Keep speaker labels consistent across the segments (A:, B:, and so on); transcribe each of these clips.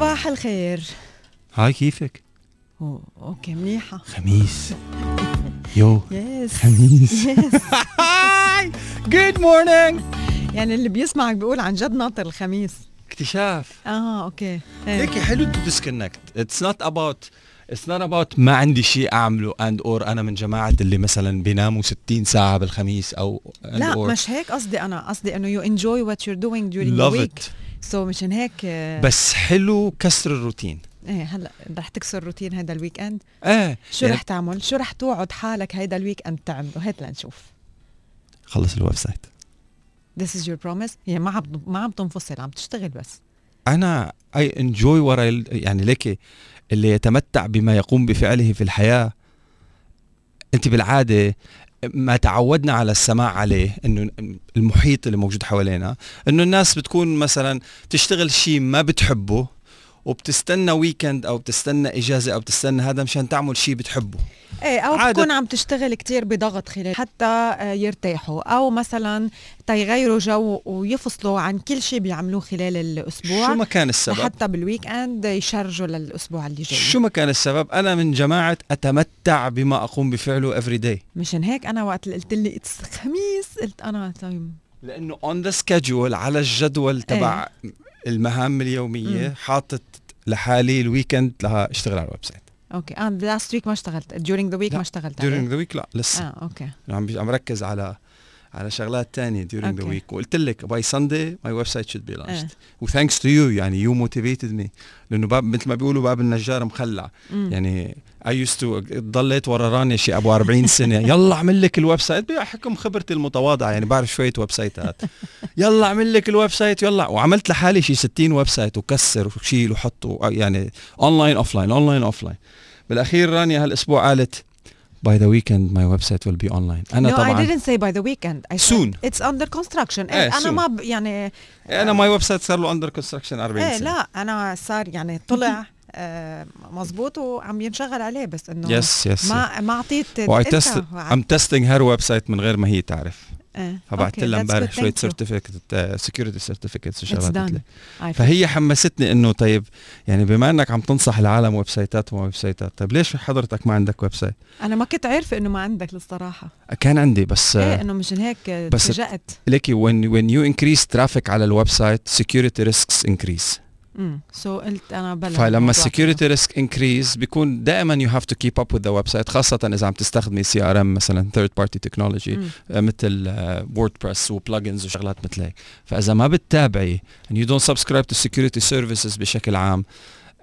A: صباح الخير.
B: hi كيفك؟
A: oh, okay منيحة.
B: خميس. you
A: yes
B: خميس.
A: yes
B: hi good morning
A: يعني اللي بيسمعك بيقول عن جد ناطر الخميس.
B: اكتشاف.
A: آه okay. إيه.
B: هيك حلو to disconnect it's not about it's not about ما عندي شيء أعمله and or أنا من جماعة اللي مثلا بيناموا 60 ساعة بالخميس أو
A: لا
B: or.
A: مش هيك قصدي أنا. قصدي إنه you enjoy what you're doing during
B: love
A: the week.
B: it.
A: سو مشان هيك
B: بس حلو كسر الروتين.
A: إيه هلا رح تكسر روتين هيدا ال weekend
B: إيه
A: شو
B: يعني
A: رح تعمل؟ شو رح توعد حالك هيدا ال weekend تعمله؟ هات لنشوف.
B: خلص ال website.
A: This is your promise هي ما عم ما عم تنفصل عم تشتغل بس.
B: أنا I enjoy ورا يعني ليك اللي يتمتع بما يقوم بفعله في الحياة. أنت بالعادة ما تعودنا على السماع عليه إنه المحيط اللي موجود حوالينا إنه الناس بتكون مثلا تشتغل شيء ما بتحبه وبتستنى weekend أو بتستنى إجازة أو بتستنى هذا مشان تعمل شيء بتحبه.
A: إيه أو
B: عادة-
A: بتكون عم تشتغل كتير بضغط خلال حتى آه، يرتاحوا. أو مثلا تيغيروا جو ويفصلوا عن كل شيء بيعملوه خلال الأسبوع.
B: شو ما كان السبب؟
A: حتى بال weekend يشرجوا للأسبوع اللي جاي.
B: شو ما كان السبب؟ أنا من جماعة أتمتع بما أقوم بفعله every day
A: مشان هيك أنا وقت اللي قلت لي خميس قلت أنا طيب
B: لأنه on the schedule على الجدول تبع المهام اليومية
A: مم.
B: حاطط لحالي ال weekend لها اشتغل على ال website
A: okay أنا last week ما اشتغلت during the week
B: لا،
A: ما اشتغلت عليه.
B: the week لا لسه
A: آه okay
B: عم بي- عم ركز على على شغلات تانية during the
A: okay.
B: week وقلت لك by Sunday my website should be launched
A: آه.
B: و thanks to you يعني you motivated me لأنه باب مثل ما بيقولوا باب النجار مخلع
A: مم.
B: يعني I used to ضليت ورا رانيا شي أبو 40 سنة. يلا اعمل لك ال website بحكم خبرتي المتواضعة يعني بعرف شوية website ات يلا اعمل لك ال website يلا. وعملت لحالي شي 60 website وكسر وشيل وحط يعني online offline online offline بالأخير رانيا هالأسبوع قالت the weekend my website will be online أنا
A: no, I
B: طبعا
A: didn't say by the weekend. I said
B: Soon.
A: it's under construction.
B: إيه،
A: أنا
B: soon.
A: ما ب... يعني
B: أنا my website صار له under construction 40
A: إيه
B: سنة.
A: لا أنا صار يعني طلع آه مزبوط وعم ينشغل عليه بس إنه
B: yes yes
A: ما ما أعطيت
B: why
A: test
B: ام testing her website من غير ما هي تعرف.
A: إيه،
B: فبعت لها امبارح
A: شوية.
B: certificate security certificates
A: It's
B: وشغلات فهي حمستني إنه طيب يعني بما إنك عم تنصح العالم website ات وما website ات طيب ليش حضرتك ما عندك website
A: أنا ما كنت عارفة إنه ما عندك للصراحة.
B: كان عندي بس
A: إيه إنه مشان هيك
B: بس ليكي when when you increase traffic على ال website security risks increase.
A: امم so قلت أنا بلا
B: فلما
A: ال
B: security risk increase بيكون دائما you have to keep up with the website خاصه إذا عم تستخدمي CRM مثلا third party
A: technology.
B: مثل WordPress و plugins وشغلات مثل هيك فإذا ما بتتابعي and you don't subscribe to security services بشكل عام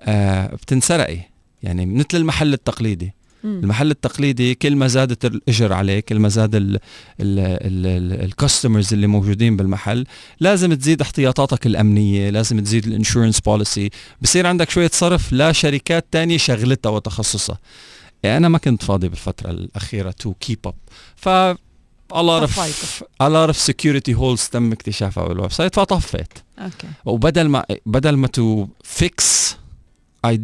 B: آه بتنسرقي يعني مثل المحل التقليدي. المحل التقليدي كل ما زادت الإجر عليه كل ما زاد ال customers اللي موجودين بالمحل لازم تزيد احتياطاتك الأمنية لازم تزيد ال insurance policy بصير عندك شوية صرف لشركات تانية شغلتها وتخصصها. يعني أنا ما كنت فاضي بالفترة الأخيرة to keep up ف a lot of
A: طفيت.
B: a lot of security holes تم اكتشافها بال website فطفيت.
A: okay.
B: وبدل ما بدل ما to fix I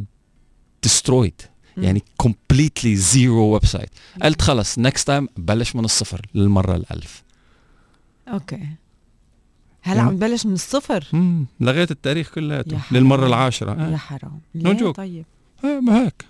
B: destroyed. يعني completely zero website قلت خلص next time بلش من الصفر للمرة الألف.
A: okay. هلا
B: يعني-
A: عم نبلش من الصفر؟
B: مم. لغيت التاريخ
A: يا
B: كلياته
A: حرام.
B: للمرة العاشرة.
A: يا
B: آه.
A: حرام ليه. طيب؟
B: آه ما هيك.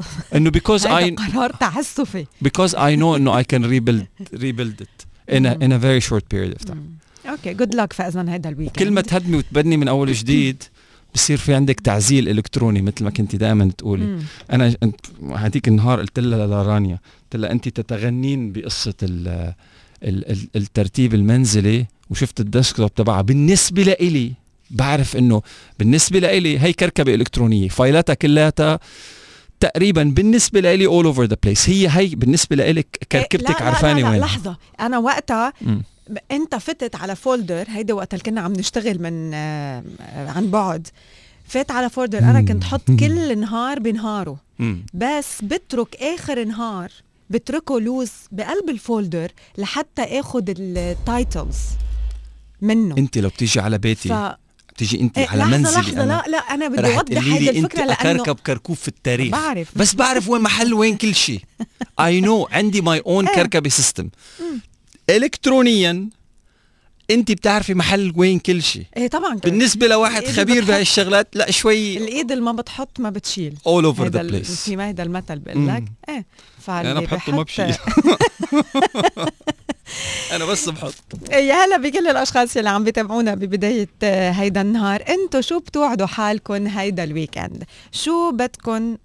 B: إنه because I
A: هذا قرار تعسفي.
B: because I know إنه I can rebuild rebuild it in a in a very short period of time.
A: مم. okay good luck فاذا هيدا ال week
B: كل ما تهدمي وتبني من أول وجديد بصير في عندك تعزيل إلكتروني مثل ما كنت دائما تقولي. أنا أنت هذيك النهار قلت لها لرانيا قلت لها أنت تتغنين بقصة ال ال ال الترتيب المنزلي وشفت ال desktop تبعها. بالنسبة لإلي بعرف إنه بالنسبة لإلي هي كركبة إلكترونية. file اتها كلياتها تقريبا بالنسبة لإلي all over the place هي هي بالنسبة لإلك كركبتك عرفانه
A: لا لا
B: وين
A: لحظة. أنا وقتها
B: مم.
A: انت فتت على folder هيدا وقت اللي كنا عم نشتغل من آه، عن بعد. فات على folder أنا كنت حط كل نهار بنهاره. بس بترك آخر نهار بتركه loose بقلب ال folder لحتى آخد ال titles منه.
B: انت لو بتيجي على
A: ف...
B: بيتي بتيجي انت
A: إيه،
B: على
A: لحظة
B: منزلي
A: لحظة لا لا أنا بدي
B: أوضح
A: هيدي
B: لي
A: أنت لأنه
B: اكركب كركوب في التاريخ.
A: بعرف.
B: بس بعرف وين محل وين كل شيء. I know عندي my
A: own.
B: كركبة system الكترونيا انت بتعرفي محل وين كل شيء.
A: إيه طبعا.
B: بالنسبة لواحد خبير بهاي الشغلات لا شوي
A: الإيد اللي ما بتحط ما بتشيل.
B: All over the place.
A: في ما هيدا المثل بقول لك. إيه
B: أنا بحطه ما بشيل. أنا بس بحط.
A: يا هلا بكل الأشخاص اللي عم بيتابعونا ببداية هيدا النهار. انتو شو بتوعدوا حالكم هيدا ال weekend شو بدكم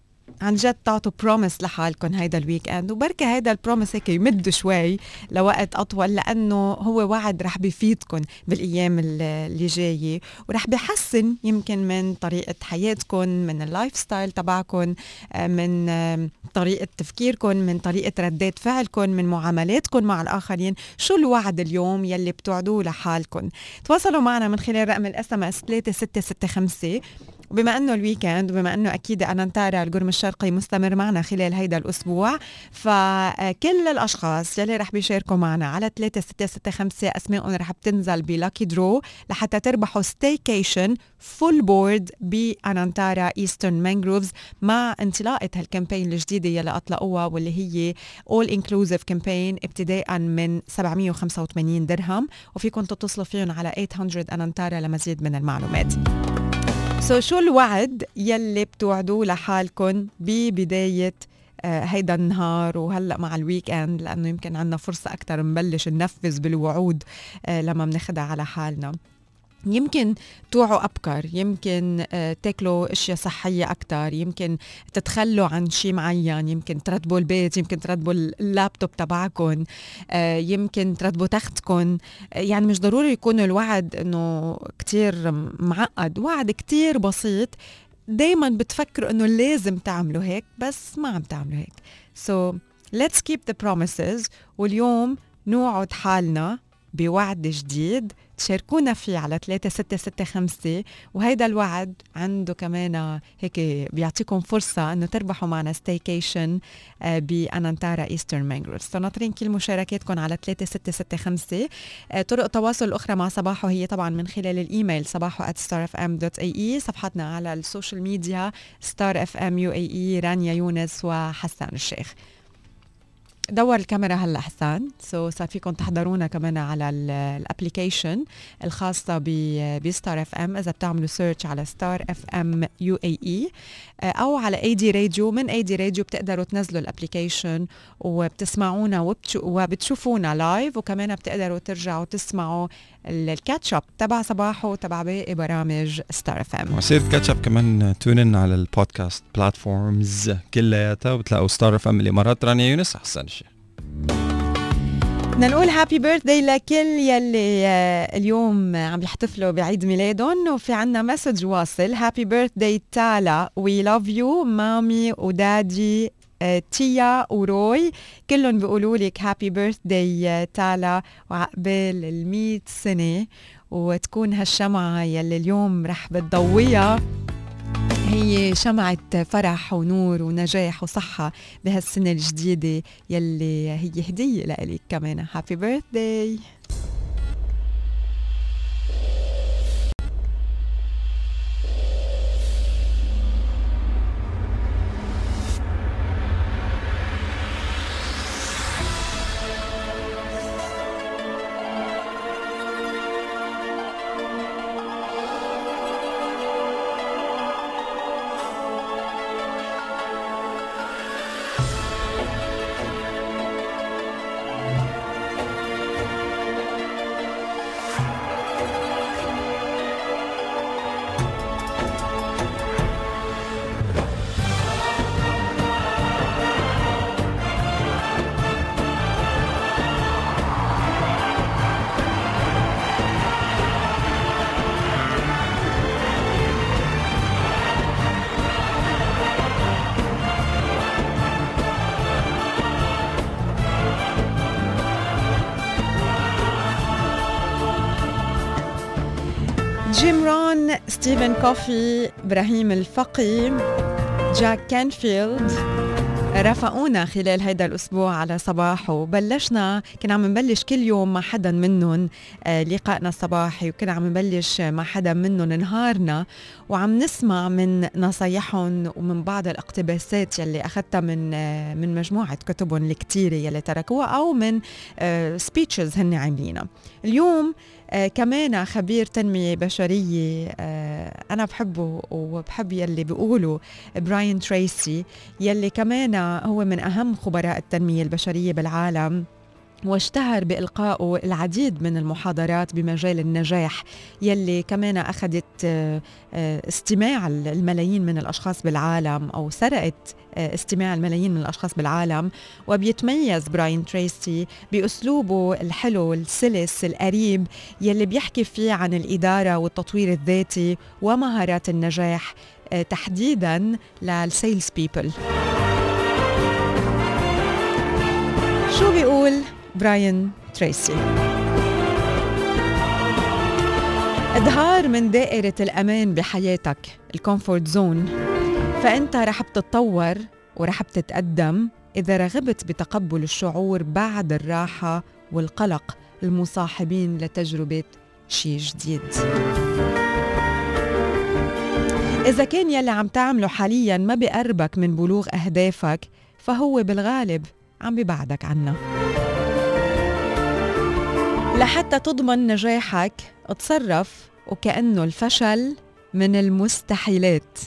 A: عن جد تعطوا promise لحالكم هيدا ال weekend وبركي هيدا ال promise هيك يمد شوي لوقت أطول لأنه هو وعد رح بيفيدكم بالأيام اللي جاية. ورح بيحسن يمكن من طريقة حياتكم من ال lifestyle تبعكم من طريقة تفكيركم من طريقة ردات فعلكم من معاملاتكم مع الآخرين. شو الوعد اليوم يلي بتوعدوه لحالكم؟ تواصلوا معنا من خلال رقم ال SMS 3665 وبما أنه ال weekend وبما أنه أكيد انانتارا القرم الشرقي مستمر معنا خلال هيدا الأسبوع فكل الأشخاص يلي رح بيشاركوا معنا على 3665 أسمائهم رح بتنزل ب lucky draw لحتى تربحوا staycation full board ب Anantara Eastern Mangroves مع انطلاقة هال campaign الجديدة يلي أطلقوها واللي هي all inclusive campaign ابتداء من 785 درهم وفيكم تتصلوا فيهم على 800 Anantara لمزيد من المعلومات. so شو الوعد يلي بتوعدوه لحالكم ببداية آه هيدا النهار وهلأ مع ال weekend لأنه يمكن عندنا فرصة أكثر نبلش ننفذ بالوعود آه لما بناخدها على حالنا. يمكن توعوا أبكر يمكن آه، تاكلوا أشياء صحية أكثر يمكن تتخلوا عن شيء معين يمكن ترتبوا البيت يمكن ترتبوا اللابتوب تبعكم آه، يمكن ترتبوا تختكم آه، يعني مش ضروري يكون الوعد إنه كتير معقد وعد كتير بسيط. دايما بتفكروا إنه لازم تعملوا هيك بس ما عم تعملوا هيك. So let's keep the promises واليوم نوعد حالنا. بوعد جديد. تشاركونا فيه على 3665 وهيدا الوعد عنده كمان هيك بيعطيكم فرصة إنه تربحوا معنا staycation آه، ب Anantara Eastern Mangroves ناطرين كل مشاركاتكم على 3665 آه، طرق التواصل الاخرى مع صباحو هي طبعا من خلال الإيميل صباحو at starfm.ae صفحتنا على ال social media Star FM رانيا يونس وحسان الشيخ. دور الكاميرا هلا حسان. so so, صار فيكم تحضرونا كمان على ال application الخاصة ب Star FM إذا بتعملوا search على Star FM UAE أو على AD Radio من AD Radio بتقدروا تنزلوا ال application وبتسمعونا وبتشوفونا live وكمان بتقدروا ترجعوا تسمعوا ال catch up تبع صباح وتبع باقي برامج Star FM
B: وصير catch up كمان tune in على ال podcast platforms كلياتها وبتلاقوا Star FM الإمارات رانيا يونس أحسن شيء
A: بدنا نقول happy birthday لكل يلي آه، اليوم عم يحتفلوا بعيد ميلادهم وفي عنا message واصل. happy birthday تالا we love you mommy و daddy تيا وروي. كلهم بيقولوا لك happy birthday تالا وعقبال ال سنة. وتكون هالشمعة يلي اليوم رح بتضويها. هي شمعة فرح ونور ونجاح وصحة بهالسنة الجديدة يلي هي هدية لإلك كمان. هابي بيرثداي كوفي إبراهيم الفقي جاك كانفيلد. رافقونا خلال هيدا الأسبوع على صباح وبلشنا. كنا عم نبلش كل يوم مع حدا منهم. آه، لقائنا الصباحي وكنا عم نبلش مع حدا منهم نهارنا. وعم نسمع من نصايحهم ومن بعض الاقتباسات يلي أخذتها من آه، من مجموعة كتبهم الكتيرة يلي تركوها أو من speeches آه، هن عاملينها. اليوم كمان خبير تنمية بشرية آه أنا بحبه وبحب يلي بيقولوا براين تريسي يلي كمان هو من أهم خبراء التنمية البشرية بالعالم. واشتهر بإلقائه العديد من المحاضرات بمجال النجاح يلي كمان أخذت آه، آه، استماع الملايين من الأشخاص بالعالم أو سرقت آه، استماع الملايين من الأشخاص بالعالم. وبيتميز براين تريسي بأسلوبه الحلو السلس القريب يلي بيحكي فيه عن الإدارة والتطوير الذاتي ومهارات النجاح تحديدا لل sales people شو بيقول؟ براين تريسي اظهر من دائرة الأمان بحياتك ال comfort zone. فأنت رح بتتطور ورح بتتقدم إذا رغبت بتقبل الشعور بعد الراحة والقلق المصاحبين لتجربة شيء جديد. إذا كان يلي عم تعمله حاليا ما بقربك من بلوغ أهدافك فهو بالغالب عم ببعدك عنها لحتى تضمن نجاحك اتصرف وكأنه الفشل من المستحيلات.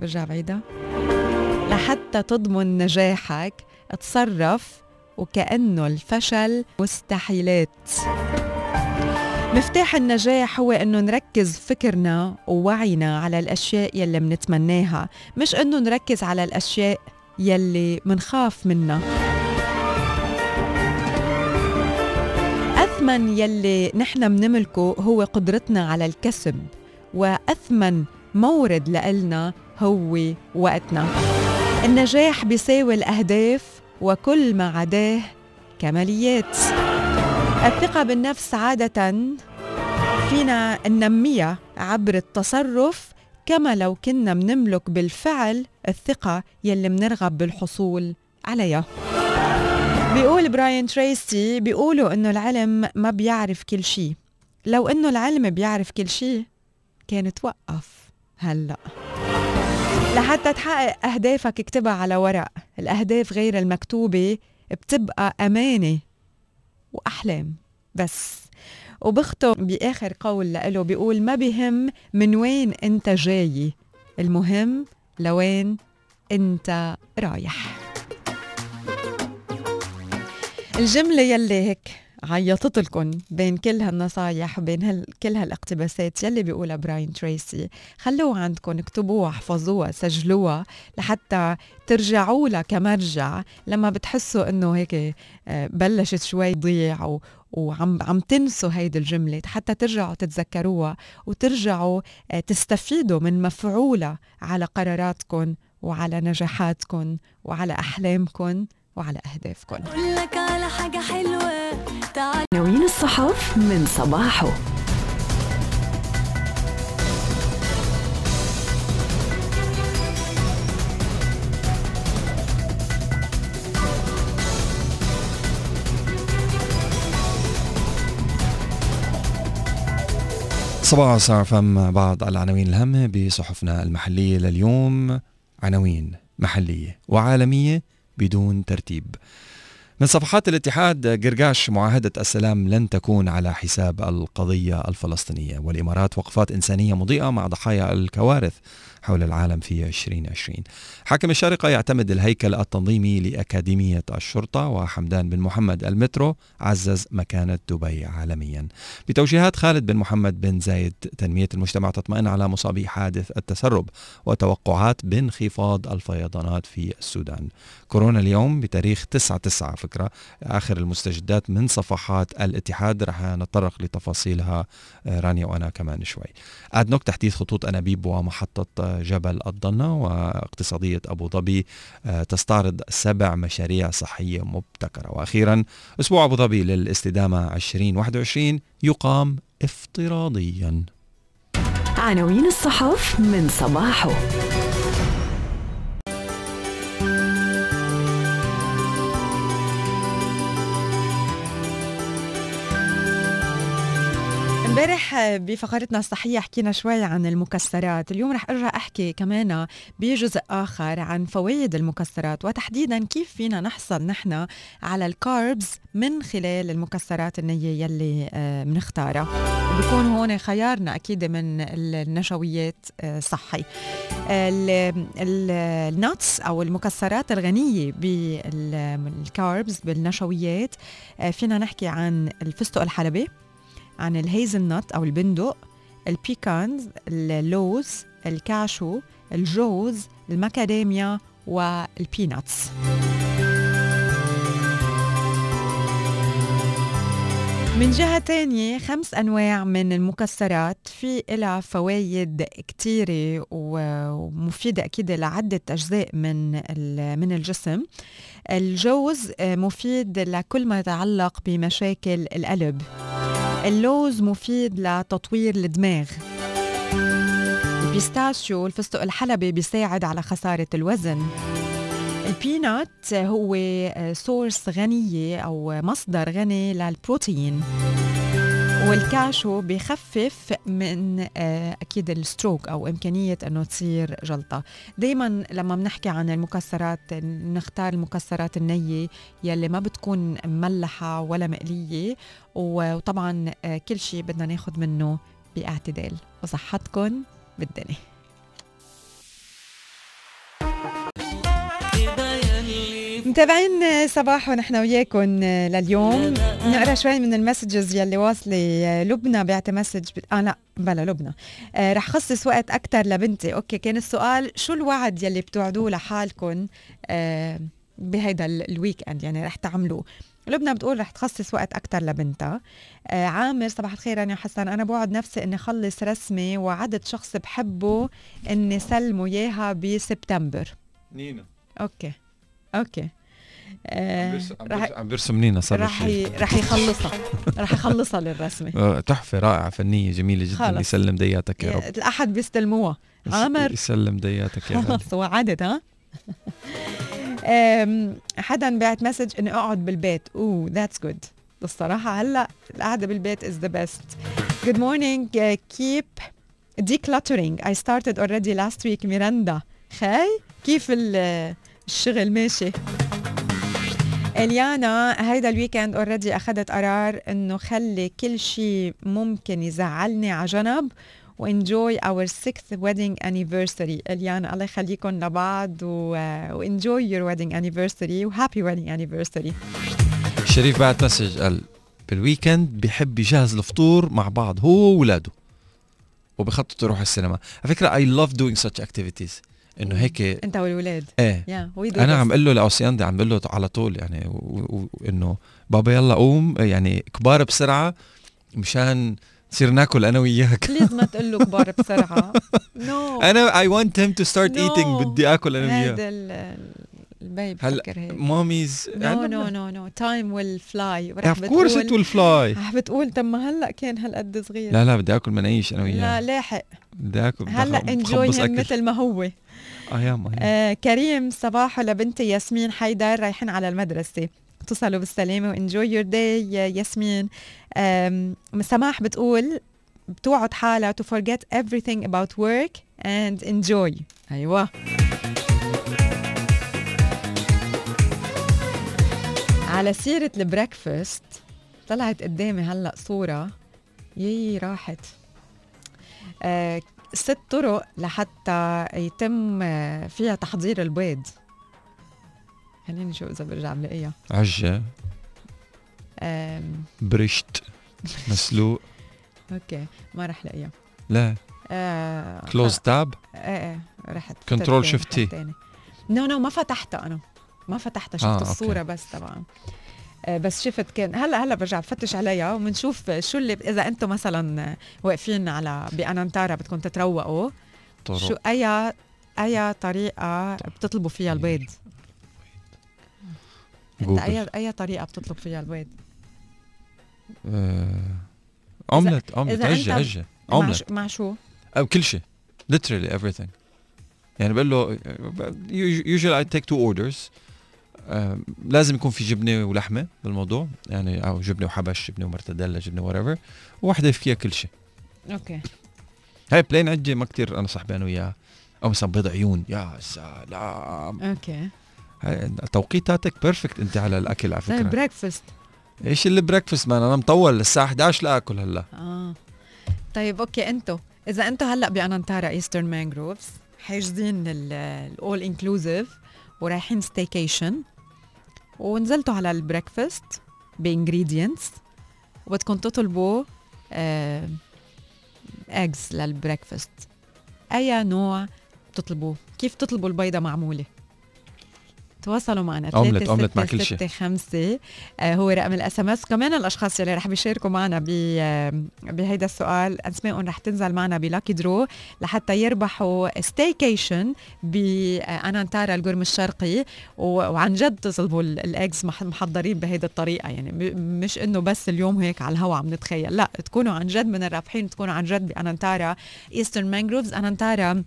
A: برجع بعيدة. لحتى تضمن نجاحك اتصرف وكأنه الفشل مستحيلات. مفتاح النجاح هو إنه نركز فكرنا ووعينا على الأشياء يلي منتمناها مش إنه نركز على الأشياء يلي منخاف منها. أثمن يلي نحن منملكه هو قدرتنا على الكسب وأثمن مورد لإلنا هو وقتنا. النجاح بيساوي الأهداف وكل ما عداه كماليات. الثقة بالنفس عادة فينا ننميها عبر التصرف كما لو كنا منملك بالفعل الثقة يلي منرغب بالحصول عليها. بيقول براين تريسي بيقولوا إنه العلم ما بيعرف كل شيء لو إنه العلم بيعرف كل شيء كان توقف. هلأ. لحتى تحقق أهدافك اكتبها على ورق. الأهداف غير المكتوبة بتبقى أمانة وأحلام بس. وبختم بآخر قول له بيقول ما بهم من وين أنت جاي. المهم لوين أنت رايح. الجملة يلي هيك عيطت لكم بين كل هالنصايح وبين هال كل هالاقتباسات يلي بيقولها براين تريسي خلوها عندكم اكتبوها احفظوها سجلوها لحتى ترجعوا لها كمرجع لما بتحسوا إنه هيك آه، بلشت شوي تضيع وعم عم تنسوا هيدي الجملة حتى ترجعوا تتذكروها وترجعوا آه، تستفيدوا من مفعولها على قراراتكم وعلى نجاحاتكم وعلى أحلامكم وعلى أهدافكم. لك على حاجة حلوة. تعال. عناوين الصحف من صباحه.
B: صباح صار فم بعض العناوين الهامة بصحفنا المحلية لليوم. عناوين محلية وعالمية. بدون ترتيب. من صفحات الاتحاد قرقاش معاهدة السلام لن تكون على حساب القضية الفلسطينية والإمارات وقفات إنسانية مضيئة مع ضحايا الكوارث. حول العالم في 2020 حاكم الشارقة يعتمد الهيكل التنظيمي لأكاديمية الشرطة وحمدان بن محمد المترو عزز مكانة دبي عالميا. بتوجيهات خالد بن محمد بن زايد تنمية المجتمع تطمئن على مصابي حادث التسرب وتوقعات بانخفاض الفيضانات في السودان. كورونا اليوم بتاريخ 9 9 فكرة آخر المستجدات من صفحات الاتحاد. رح نتطرق لتفاصيلها آه، رانيا وأنا كمان شوي. أدنوك تحديث خطوط أنابيب ومحطة جبل الضنة واقتصادية أبو ظبي آه، تستعرض سبع مشاريع صحية مبتكرة. وأخيرا أسبوع أبو ظبي للاستدامة 2021 يقام افتراضيا.
A: عناوين الصحف من صباحه. امبارح بفقرتنا الصحية حكينا شوي عن المكسرات. اليوم رح أرجع أحكي كمان بجزء آخر عن فوائد المكسرات وتحديدا كيف فينا نحصل نحن على ال carbs من خلال المكسرات النية يلي بنختارها آه، وبكون هون خيارنا أكيد من النشويات آه، صحي. ال nuts أو المكسرات الغنية بال carbs بالنشويات آه، فينا نحكي عن الفستق الحلبي عن ال hazelnut أو البندق ال pecans اللوز الكاشو الجوز ال macadamia وال peanuts. من جهة تانية خمس أنواع من المكسرات في إلها فوايد كتيرة ومفيدة أكيد لعدة أجزاء من من الجسم. الجوز مفيد لكل ما يتعلق بمشاكل القلب. اللوز مفيد لتطوير الدماغ. ال pistachio الفستق الحلبي بيساعد على خسارة الوزن. ال peanut هو source غنية أو مصدر غني للبروتين. والكاشو بخفف من آه، أكيد ال stroke أو إمكانية إنه تصير جلطة. دائما لما بنحكي عن المكسرات نختار المكسرات النية يلي ما بتكون مملحة ولا مقلية وطبعا آه، كل شيء بدنا ناخذ منه باعتدال. وصحتكم بالدنيا. متابعين صباح ونحن وياكم لليوم. نقرأ شوي من ال messages يلي واصلة لبنى بعت message ب... آه لا بلا لبنى. آه رح خصص وقت أكثر لبنتي. okay كان السؤال شو الوعد يلي بتوعدوه لحالكم آه بهيدا ال weekend يعني رح تعملوه. لبنى بتقول رح تخصص وقت أكثر لبنتها. آه عامر صباح الخير يا حسن أنا بوعد نفسي إني أخلص رسمي وعدت شخص بحبه إني سلمه إياها بسبتمبر.
B: نينا.
A: okay okay.
B: آه عم بيرسم نينا صار
A: رح رح يخلصها. رح يخلصها للرسمه
B: آه، تحفة رائعة فنية جميلة جدا. خلص. يسلم دياتك يا رب.
A: الأحد بيستلموها. عامر
B: يسلم دياتك يا رب.
A: خلص وعدت ها؟ حدا بعت message إني أقعد بالبيت. أوه that's good الصراحة هلأ القعدة بالبيت is the best good morning keep decluttering. I started already last week. ميراندا. خي كيف الشغل؟ ماشي. اليانا هيدا ال weekend already أخذت قرار إنه خلي كل شيء ممكن يزعلني على جنب و enjoy our 6th wedding anniversary اليانا الله يخليكم لبعض و enjoy your wedding anniversary و happy wedding anniversary
B: شريف بعد message قال بال weekend بحب يجهز الفطور مع بعض هو وولاده وبخطط يروح السينما. على فكرة I love doing such activities. إنه هيك
A: أنت والولاد.
B: إيه. Yeah, أنا عم أقول له لأوسياندي عم بقول له على طول يعني إنه بابا يلا قوم يعني كبار بسرعة مشان نصير ناكل أنا وياك.
A: please ما تقول له كبار بسرعة. no
B: no. أنا I want him to start eating بدي آكل أنا وياه.
A: هذا ال baby هلا
B: mommies
A: no no no no time will fly
B: of course it will fly
A: رح بتقول طب ما هلأ كان هالقد صغير.
B: لا لا بدي آكل مناقيش أنا وياه.
A: لا لاحق.
B: بدي آكل
A: هلأ enjoy مثل ما هو.
B: أيام
A: آه كريم صباح لبنتي ياسمين حيدر رايحين على المدرسة. تصلوا بالسلامة و enjoy your day ياسمين. سماح بتقول بتوعد حالها to forget everything about work and enjoy. أيوه. على سيرة ال breakfast طلعت قدامي هلأ صورة. يي راحت. آه ست طرق لحتى يتم فيها تحضير البيض. خليني نشوف إذا برجع بلاقيها
B: عجة. برشت. مسلوق.
A: okay ما رح لاقيها
B: لا. close
A: آه
B: tab
A: إيه إيه رحت
B: control shift T
A: no no ما فتحتها أنا. ما فتحتها شفت آه الصورة okay. بس طبعا آه، بس شفت كان هلا هلا برجع بفتش عليها وبنشوف شو اللي إذا أنتم مثلا واقفين على ب Anantara بدكم تتروقوا طرق. شو اي أي طريقة بتطلبوا فيها البيض؟ اي أي طريقة بتطلب فيها البيض؟
B: omelette omelette عجة عجة
A: اومليت مع شو؟
B: كل شيء literally everything. يعني بقول له usually I take two orders. آه لازم يكون في جبنة ولحمة بالموضوع يعني أو جبنة وحبش جبنة ومرتديلا جبنة وريفر وواحده فيها كل شيء.
A: okay.
B: هاي plain عجة ما كتير أنا صاحبي أنا وياه أو مثلا بيض عيون يا سلام.
A: أوكي.
B: هاي توقيتاتك perfect أنت على الأكل على فكرة.
A: breakfast
B: إيش اللي breakfast man أنا مطول للساعه 11 لاكل هلا.
A: آه. طيب okay أنتو إذا أنتو هلا ب Anantara Eastern Mangroves حاجزين ال all inclusive ورايحين staycation ونزلتوا على ال breakfast ب Ingredients وبدكم تطلبوا eggs آه لل breakfast أي نوع بتطلبوه كيف تطلبوا البيضة معمولة؟ تواصلوا معنا.
B: omelette omelette مع كل شيء.
A: 5 آه هو رقم ال SMS كمان الأشخاص اللي رح بيشاركوا معنا آه بهيدا السؤال أسمائهم رح تنزل معنا ب lucky draw لحتى يربحوا staycation ب Anantara القرم الشرقي. وعن جد تطلبوا ال eggs محضرين بهيدي الطريقة. يعني مش إنه بس اليوم هيك على الهواء عم نتخيل لا تكونوا عن جد من الرابحين تكونوا عن جد ب Anantara Eastern Mangroves Anantara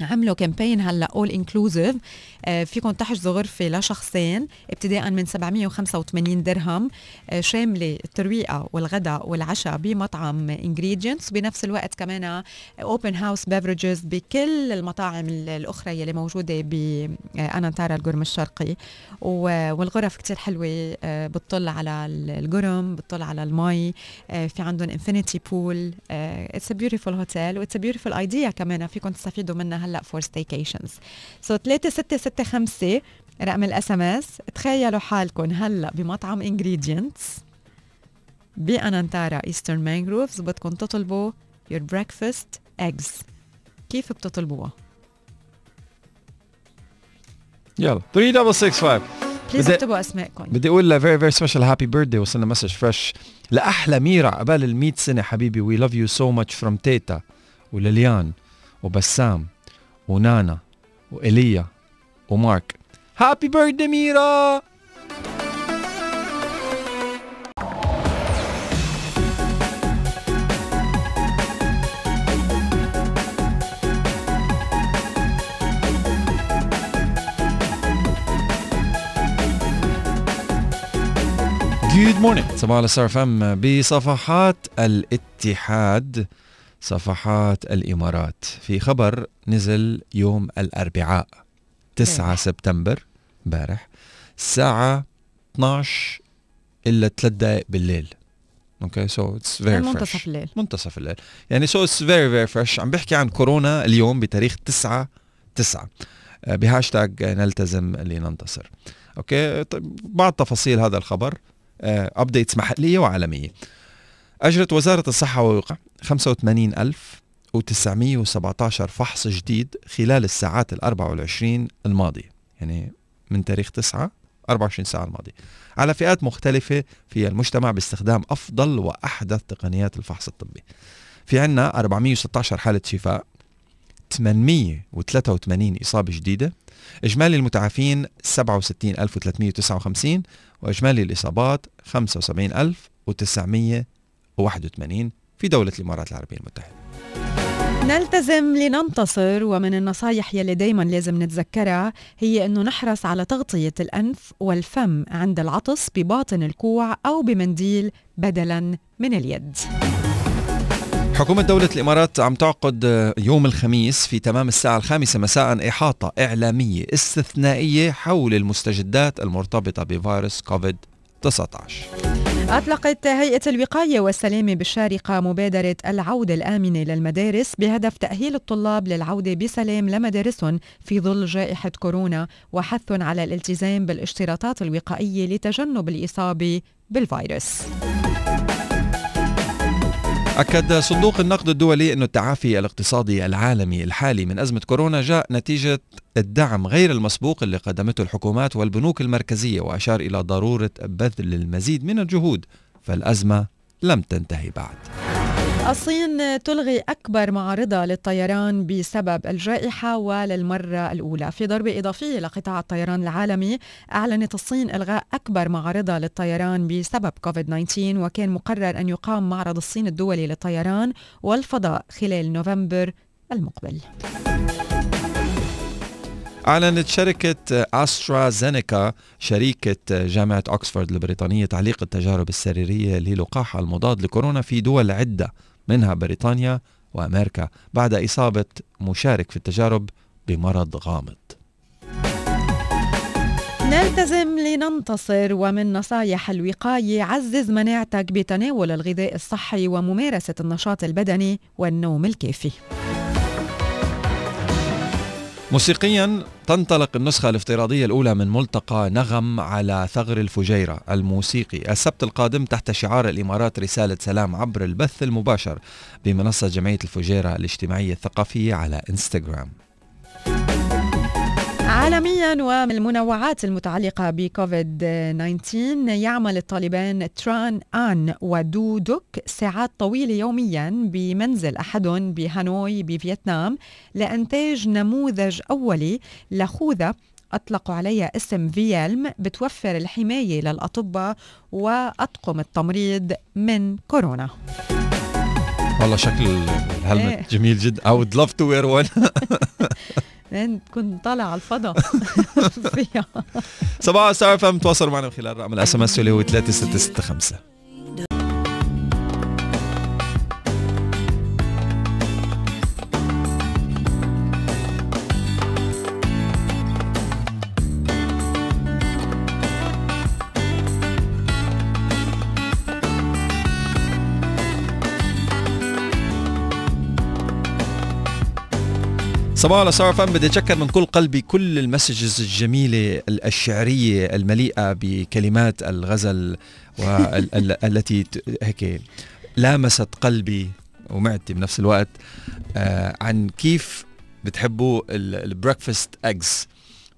A: عملوا campaign هلا all inclusive آه فيكم تحجزوا غرفه لشخصين ابتداء من 785 درهم آه شاملة الترويقة والغداء والعشاء بمطعم Ingredients بنفس الوقت كمان open house beverages بكل المطاعم الأخرى يلي موجودة ب Anantara القرم الشرقي. والغرف كتير حلوة آه بتطل على القرم بتطل على المي آه في عندهم infinity pool it's a beautiful hotel و it's a beautiful idea كمان فيكم تستفيدوا منها هلا for staycations so 3665 رقم ال SMS تخيلوا حالكم هلا بمطعم Ingredients ب Anantara Eastern Mangroves بدكم تطلبوا your breakfast eggs. كيف بتطلبوها؟
B: يلا 3665
A: please اكتبوا اسمائكم
B: بدي أقول لا very very special happy birthday وصلنا message fresh لأحلى ميرا قبل ال 100 سنة حبيبي. we love you so much from تيتا ولليان وبسام. ونانا وإيليا ومارك happy birthday ميرا good morning صباح الخير فم بصفحات الاتحاد صفحات الإمارات. في خبر نزل يوم الأربعاء 9 سبتمبر امبارح الساعة 12 إلا 3 دقائق بالليل. okay so it's very
A: منتصف الليل.
B: منتصف الليل. يعني so it's very very fresh عم بحكي عن كورونا اليوم بتاريخ 9 9 بهاشتاج نلتزم لننتصر. okay طيب بعض تفاصيل هذا الخبر. updates محلية وعالمية. أجرت وزارة الصحة والوقاية 85917 فحص جديد خلال الساعات ال 24 الماضية. يعني من تاريخ 9 24 ساعة الماضية. على فئات مختلفة في المجتمع باستخدام أفضل وأحدث تقنيات الفحص الطبي. في عنا 416 حالة شفاء 883 إصابة جديدة إجمالي المتعافين 67359 وإجمالي الإصابات 75900 و81 في دولة الإمارات العربية المتحدة
A: نلتزم لننتصر ومن النصايح يلي دايما لازم نتذكرها هي إنه نحرص على تغطية الأنف والفم عند العطس بباطن الكوع أو بمنديل بدلا من اليد.
B: حكومة دولة الإمارات عم تعقد يوم الخميس في تمام الساعة الخامسة مساء إحاطة إعلامية استثنائية حول المستجدات المرتبطة بفيروس كوفيد 19
A: أطلقت هيئة الوقاية والسلامة بالشارقة مبادرة العودة الآمنة للمدارس بهدف تأهيل الطلاب للعودة بسلام لمدارسهم في ظل جائحة كورونا وحث على الالتزام بالاشتراطات الوقائية لتجنب الإصابة بالفيروس.
B: أكد صندوق النقد الدولي أن التعافي الاقتصادي العالمي الحالي من أزمة كورونا جاء نتيجة الدعم غير المسبوق اللي قدمته الحكومات والبنوك المركزية وأشار إلى ضرورة بذل المزيد من الجهود فالأزمة لم تنتهي بعد.
A: الصين تلغي أكبر معارضة للطيران بسبب الجائحة وللمرة الأولى. في ضربة إضافية لقطاع الطيران العالمي أعلنت الصين إلغاء أكبر معارضة للطيران بسبب كوفيد-19 وكان مقرر أن يقام معرض الصين الدولي للطيران والفضاء خلال نوفمبر المقبل.
B: أعلنت شركة أسترازينيكا شريكة جامعة أكسفورد البريطانية تعليق التجارب السريرية للقاح المضاد لكورونا في دول عدة. منها بريطانيا وأمريكا بعد إصابة مشارك في التجارب بمرض غامض.
A: نلتزم لننتصر ومن نصايح الوقاية عزز مناعتك بتناول الغذاء الصحي وممارسة النشاط البدني والنوم الكافي.
B: موسيقيا تنطلق النسخة الافتراضية الأولى من ملتقى نغم على ثغر الفجيرة الموسيقي. السبت القادم تحت شعار الإمارات رسالة سلام عبر البث المباشر بمنصة جمعية الفجيرة الاجتماعية الثقافية على إنستغرام.
A: عالميا ومن المنوعات المتعلقة بكوفيد 19 يعمل الطالبان تران آن ودو دوك ساعات طويلة يوميا بمنزل أحدهم بهانوي بفيتنام لإنتاج نموذج أولي لخوذة أطلقوا عليها اسم فيلم بتوفر الحماية للأطباء وأطقم التمريض من كورونا.
B: والله شكل ال helmet
A: إيه.
B: جميل جدا I would love to wear one.
A: لأن تكون طالع على الفضاء فيها.
B: صباح Star FM تواصلوا معنا من خلال رقم ال SMS اللي هو 3665 صباح على Star FM بدي أتشكر من كل قلبي كل ال messages الجميلة الشعريه المليئة بكلمات الغزل والتي هيك لامست قلبي ومعدتي بنفس الوقت آه عن كيف بتحبوا ال breakfast eggs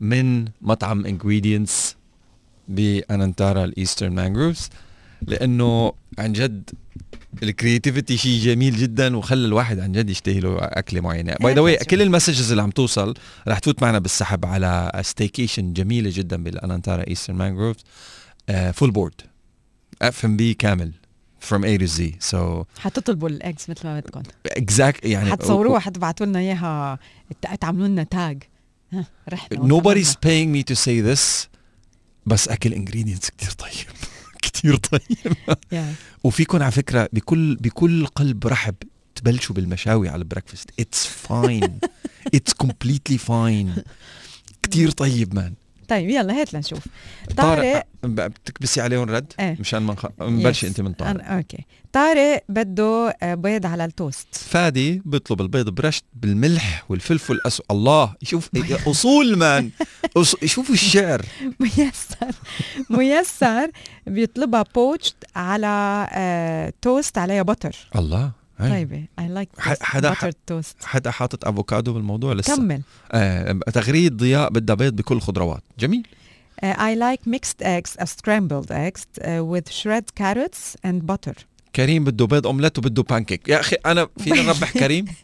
B: من مطعم Ingredients ب Anantara ال Eastern Mangroves. لأنه عن جد ال creativity شيء جميل جدا وخلى الواحد عن جد يشتهي له أكلة معينة. by the way كل ال messages اللي عم توصل رح تفوت معنا بالسحب على staycation جميلة جدا بال Anantara Eastern Mangroves full board F and B كامل. From A to Z. So
A: حتطلبوا ال eggs مثل ما بدكم.
B: Exact يعني
A: حتصوروها حتبعتوا لنا إياها تعملوا لنا tag رحنا
B: nobody's paying me to say this بس أكل Ingredients كتير طيب. كتير طيب.
A: Yeah.
B: وفيكم على فكرة بكل بكل قلب رحب تبلشوا بالمشاوي على ال breakfast it's fine it's completely fine كتير طيب man
A: طيب يلا هات لنشوف.
B: طارق
A: طارق
B: ب- بتكبسي عليهم رد
A: إيه.
B: مشان ما نخ... نبلشي. أنت من طارق.
A: أوكي. طارق بده آه، بيض على التوست.
B: فادي بيطلب البيض برشت بالملح والفلفل الأسود. الله شوف أصول man. أص... شوفوا الشعر.
A: ميسر. ميسر بيطلبها poached على آه، توست عليها butter
B: الله.
A: طيبة. I
B: like حدا
A: توست
B: حدا حاطط أفوكادو بالموضوع لسه.
A: كمل.
B: آه تغريد ضياء بدها بيض بكل خضروات. جميل.
A: Uh, I like mixed eggs, uh, scrambled eggs uh, with shred carrots and butter.
B: كريم بده بيض اومليت وبده بانكيك يا أخي أنا فينا نربح كريم؟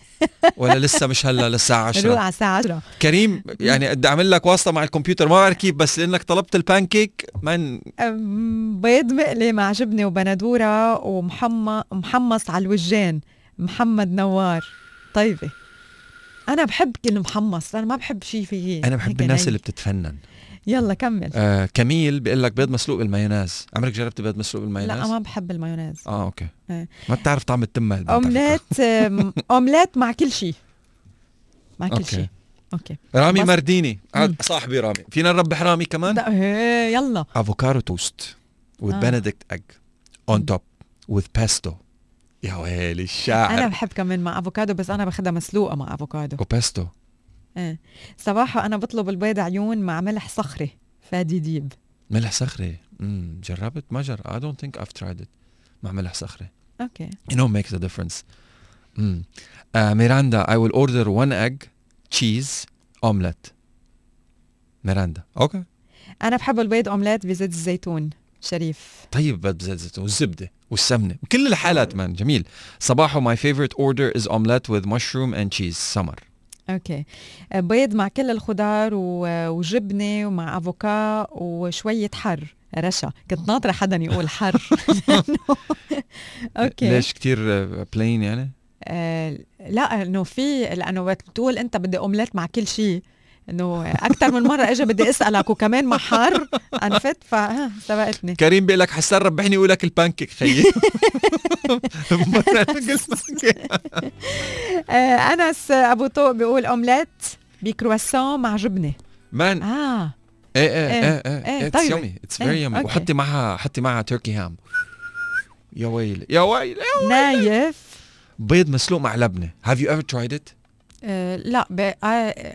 B: ولا لسه مش هلا للساعه 10
A: روح على الساعة 10
B: كريم يعني بدي أعمل لك واسطة مع الكمبيوتر ما بعرف كيف بس لأنك طلبت البانكيك من؟
A: بيض مقلي مع جبنة وبندورة ومحمص محمص على الوجهين محمد نوار. طيبة. أنا بحب كل محمص أنا ما بحب شيء فيه
B: أنا بحب الناس. اللي بتتفنن.
A: يلا كمل.
B: آه كميل بيقول لك بيض مسلوق بالمايونيز. عمرك جربت بيض مسلوق بالمايونيز؟
A: لا ما بحب المايونيز.
B: آه أوكي.
A: إيه.
B: ما بتعرف طعم
A: التمة. أومليت أومليت مع كل شيء. مع كل. شيء. أوكي.
B: رامي
A: بس-
B: مرديني. هاد صاحبي رامي. فينا نربح رامي كمان؟
A: ده- يلا.
B: avocado toast with
A: آه.
B: benedict egg on
A: مم.
B: top with pesto. يا ويلي
A: أنا
B: الشاعر
A: بحب كمان مع افوكادو بس أنا باخدها مسلوقة مع افوكادو
B: وبيستو
A: إيه صباحا أنا بطلب البيض عيون مع ملح صخري فادي ديب.
B: ملح صخري؟ امم جربت ما جر I don't think I've tried it. مع ملح صخري.
A: أوكي.
B: You know makes a difference. امم uh, ميراندا I will order one egg cheese omelette. ميراندا. أوكي.
A: أنا بحب البيض اومليت بزيت الزيتون شريف.
B: طيب بزيت الزيتون والزبدة والسمنة كل الحالات man جميل. صباحو my favorite order is omelette with mushroom and cheese سمر.
A: أوكي. بيض مع كل الخضار وجبنة ومع أفوكا وشوية حر. رشا. كنت ناطرة حدا يقول حر. أوكي.
B: ليش كتير plain يعني؟
A: آه لا إنه في لأنه بتقول أنت بدي اومليت مع كل شيء إنه أكثر من مرة اجى بدي أسألك وكمان محر عرفت فسبقتني
B: كريم بيقول لك حسن ربحني ويقول لك البانكيك خيي.
A: آه، أنس أبو طوق بيقول أومليت بكرواسون مع جبنة.
B: man آه.
A: إيه إيه
B: إيه إيه it's.
A: Yummy
B: it's
A: very.
B: وحطي معها حطي معها turkey ham يا ويلي يا ويلي
A: نايف.
B: بيض مسلوق مع لبنة. have you ever tried it
A: آه لا ب... آه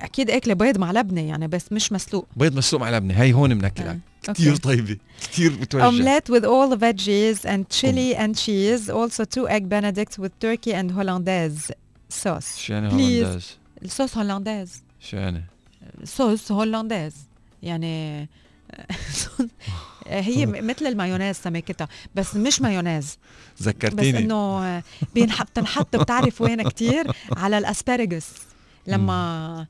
A: أكيد أكلة بيض مع لبنة يعني بس مش مسلوق
B: بيض مسلوق مع لبنة هي هون بناكلها. كثير. طيبة كثير بتوجع
A: Omelette with all the veggies and chili and cheese. Also two egg benedict with turkey and hollandaise sauce.
B: شو يعني. hollandaise
A: الصوص hollandaise
B: شو يعني
A: صوص hollandaise يعني هي مثل المايونيز سماكتها بس مش مايونيز. بس
B: ذكرتيني
A: إنه بينحط بتنحط بتعرف وين كتير؟ على ال asparagus لما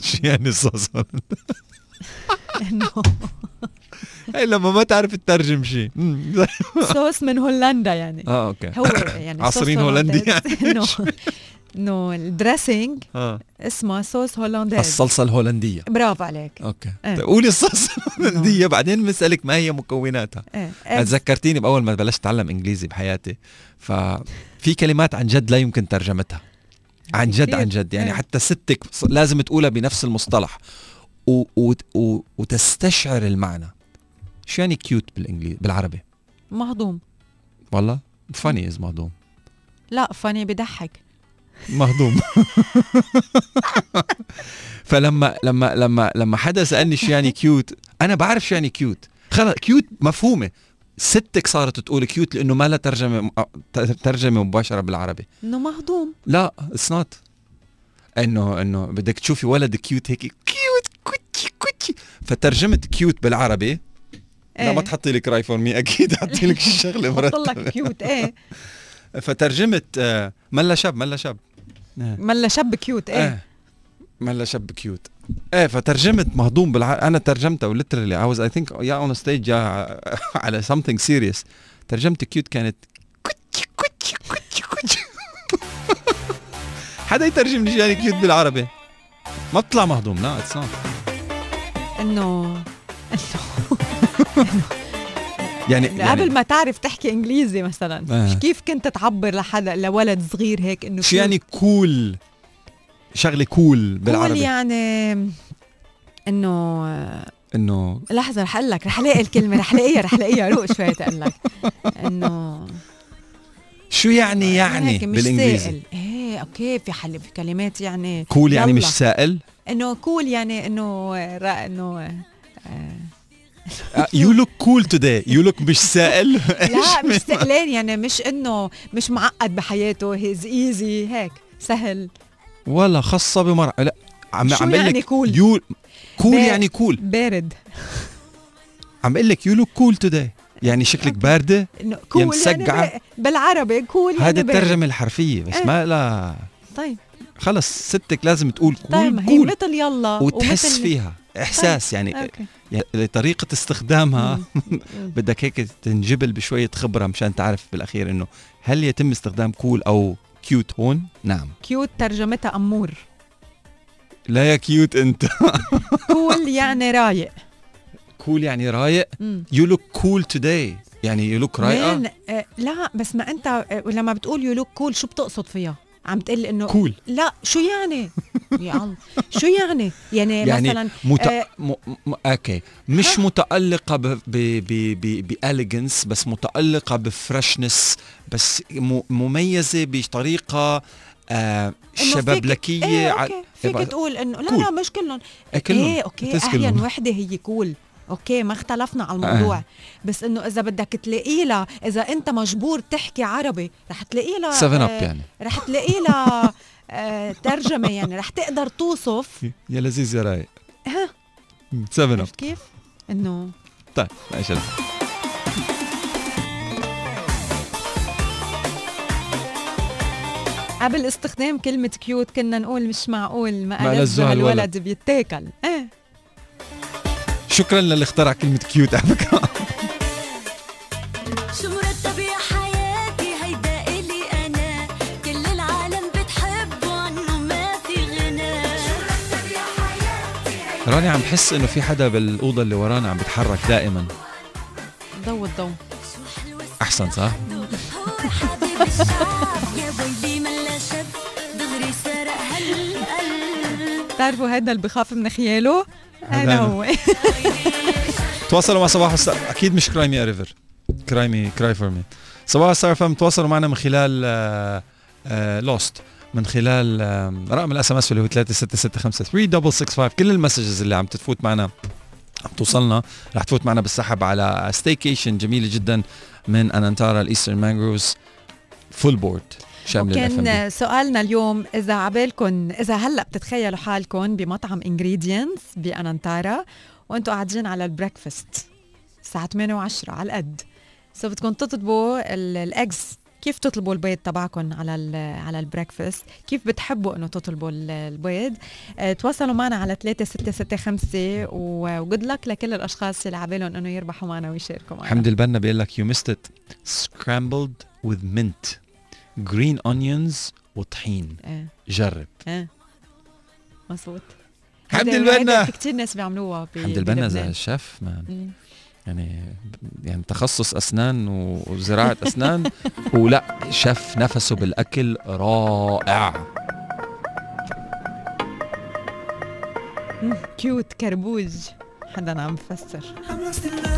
B: شو يعني صوص؟
A: إنه
B: هي لما ما تعرف تترجم شيء.
A: صوص من هولندا يعني.
B: آه أوكي.
A: هو يعني
B: عصرين هولندي
A: hollandaise. انه ال dressing
B: آه.
A: اسمه صوص hollandaise
B: الصلصة الهولندية.
A: برافو عليك. أوكي.
B: طيب قولي الصلصة الهولندية بعدين بسالك ما هي مكوناتها.
A: إيه إيه.
B: ذكرتيني بأول ما بلشت أتعلم إنجليزي بحياتي ففي كلمات عن جد لا يمكن ترجمتها. عن جد. عن جد. يعني
A: إيه.
B: حتى ستك لازم تقولها بنفس المصطلح. و و و وتستشعر المعنى. شو يعني cute بالانجليزي بالعربي؟
A: مهضوم.
B: والله funny is مهضوم.
A: لا funny بضحك
B: مهضوم. فلما لما لما لما حدا سألني شو يعني cute أنا بعرف شو يعني cute خلص cute مفهومة. ستك صارت تقول cute لأنه ما لها ترجمة ترجمة مباشرة بالعربي.
A: إنه مهضوم.
B: لا it's not إنه إنه بدك تشوفي ولد cute هيك cute كوتشي كوتشي. فترجمت cute بالعربي لا ما تحطي لي Cry for Me أكيد حطي لك شغلة
A: حط لك
B: مرتبه
A: cute إيه.
B: فترجمت آه، ملا شاب ملا شاب. آه.
A: ملا شب cute
B: إيه. ملا شاب cute إيه فترجمت مهضوم بالع... أنا ترجمتها وليترلي اي واز اي ثينك يا اون ستيج يا على something سيريس ترجمت كيوت كانت كوتشي كوتشي كوتشي كوتشي. حدا يترجم لي يعني cute بالعربي؟ ما بطلع مهضوم لا it's not
A: انه
B: يعني,
A: قبل
B: يعني
A: ما تعرف تحكي إنجليزي مثلا
B: آه.
A: كيف كنت تعبر لحدا لولد صغير هيك إنه
B: شو يعني cool شغلة cool بالعربي.
A: cool يعني إنه
B: إنه
A: لحظة رح أقول لك رح ألاقي الكلمة رح ألاقيها رح ألاقيها روق شوي تقول لك. إنه
B: شو يعني يعني بالإنجليزي؟
A: سائل. إيه أوكي في حل في كلمات يعني
B: cool يعني
A: يلا.
B: مش سائل؟
A: إنه cool يعني إنه إنه
B: you look cool today you look مش سائل.
A: لا مش سائلين يعني مش إنه مش معقد بحياته. he's easy هيك سهل.
B: ولا خاصة بمرأة. لا عم
A: شو
B: عم
A: يعني
B: لك
A: cool؟
B: you cool
A: بارد.
B: يعني cool
A: بارد.
B: عم بقول لك you look cool today يعني شكلك باردة
A: cool يعني
B: مسقعة.
A: بالعربي cool يعني.
B: الترجمة الحرفية بس
A: إيه.
B: ما لا.
A: طيب.
B: خلص ستك لازم تقول
A: طيب
B: cool
A: ما هي
B: cool
A: مثل يلا
B: وتحس
A: ومثل-
B: فيها. إحساس يعني
A: okay.
B: يعني طريقة استخدامها. بدك هيك تنجبل بشوية خبرة مشان تعرف بالأخير إنه هل يتم استخدام cool أو cute هون؟ نعم.
A: cute ترجمتها أمور.
B: لا يا cute أنت.
A: cool يعني رايق.
B: cool يعني رايق. you look cool today يعني you
A: look آه، لا بس ما أنت آه، لما بتقول you look cool شو بتقصد فيها؟ عم تقول إنه
B: cool
A: لا شو يعني؟ يا الله شو يعني؟ يعني,
B: يعني
A: مثلا
B: مت...
A: آه،
B: م... م... أوكي مش متألقة ب... ب... ب... ب... بإليجنس بس متألقة بفرشنس بس م... مميزة بطريقة آه شبابلكية إيه
A: أوكي فيك تقول إنه لا
B: كول.
A: لا مش كلهم.
B: إيه.
A: إيه أوكي
B: بتس
A: احيان. وحدة هي كول أوكي ما اختلفنا على الموضوع.
B: آه.
A: بس إنه إذا بدك تلاقي لها إذا أنت مجبور تحكي عربي رح تلاقي لها
B: 7 اب
A: آه،
B: يعني.
A: رح تلاقي لها آه، ترجمة يعني. رح تقدر توصف.
B: يا لذيذ يا رايق.
A: ها؟
B: 7
A: Up كيف؟ إنه
B: طيب ماشي
A: قبل استخدام كلمة cute كنا نقول مش معقول ما
B: ما. الولد.
A: بيتاكل. إيه.
B: شكرا للي اخترع كلمة cute على فكرة.
C: شو مرتب يا حياتي؟ هيدا إلي أنا. كل العالم بتحبه عنه ما في غنى. شو مرتب يا حياتي؟
B: راني عم بحس إنه في حدا بالأوضة اللي ورانا عم بيتحرك دائما.
A: ضو الضو.
B: أحسن صح؟
C: هو حبيب الشعب يا ويلي ملا شب دغري سرق هالقلب.
A: بتعرفوا هذا اللي بخاف من خياله؟ هذا هو
B: تواصلوا مع صباح الستار أكيد مش كرايمي ريفر cry me cry for me صباحو على ستار أف إم تواصلوا معنا من خلال لوست من خلال آه، رقم ال SMS اللي هو 3665 كل ال messages اللي عم تفوت معنا عم توصلنا رح تفوت معنا بالسحب على staycation جميلة جدا من Anantara ال Eastern Mangroves full board شامل.
A: وكان سؤالنا اليوم إذا عبالكم إذا هلأ بتتخيلوا حالكم بمطعم Ingredients ب Anantara وأنتم قاعدين على ال breakfast الساعة 8 و10 على القد so بدكم تطلبوا ال- ال eggs كيف تطلبوا البيض تبعكم على ال على ال breakfast كيف بتحبوا إنه تطلبوا ال- البيض؟ آه تواصلوا معنا على 3665 و good luck لكل الأشخاص اللي عبالهم إنه يربحوا معنا ويشاركوا معنا.
B: حمد البنا بيقول لك you missed it. Scrambled with mint. Green onions وطحين.
A: إيه.
B: جرب.
A: إيه. مزبوط
B: حمد البنا.
A: كتير ناس بيعملوها
B: حمد البنا. زي شيف مان
A: مم.
B: يعني يعني تخصص أسنان وزراعة أسنان ولا شيف نفسه بالأكل رائع.
A: cute كربوج. حدا عم بفسر.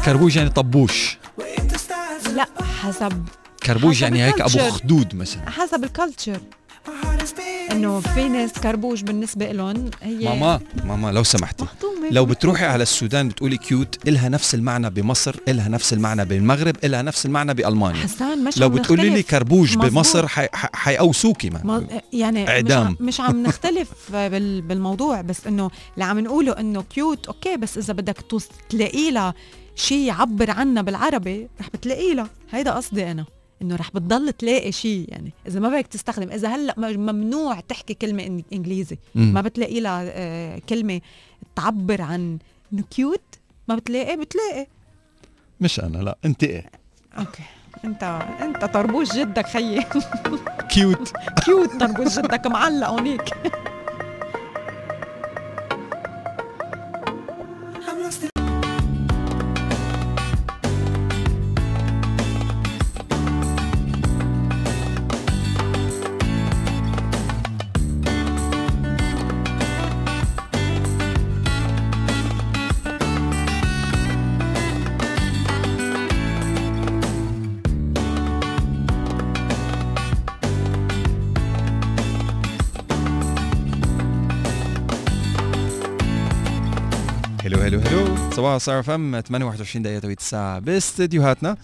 B: كربوج يعني طبوش.
A: لا حسب.
B: كربوج يعني هيك
A: أبو.
B: خدود مثلا
A: حسب الكالتشر إنه في ناس كربوج بالنسبة لهم هي
B: ماما ماما لو سمحتي لو بتروحي على السودان بتقولي كيوت إلها نفس المعنى بمصر إلها نفس المعنى بالمغرب إلها نفس المعنى بألمانيا
A: حسان مش
B: لو بتقولي لي. كربوج
A: مظبوط.
B: بمصر حي- حي- حيقوسوكي
A: ما يعني
B: إعدام.
A: مش عم, مش عم نختلف بال بالموضوع بس إنه اللي عم نقوله إنه كيوت أوكي بس إذا بدك تلاقي لها شيء يعبر عنها بالعربي رح بتلاقي لها هيدا قصدي أنا إنه رح بتضل تلاقي شيء يعني إذا ما بدك تستخدم إذا هلأ ممنوع تحكي كلمة إنجليزي.
B: مم.
A: ما بتلاقي لها آه، كلمة تعبر عن إنه cute ما بتلاقي بتلاقي.
B: مش أنا لا أنت إيه؟
A: okay. أنت أنت طربوش جدك خيي.
B: cute
A: cute طربوش جدك معلق هونيك.
B: صباح صار فم 28 دقيقة توقيت الساعة باستديوهاتنا.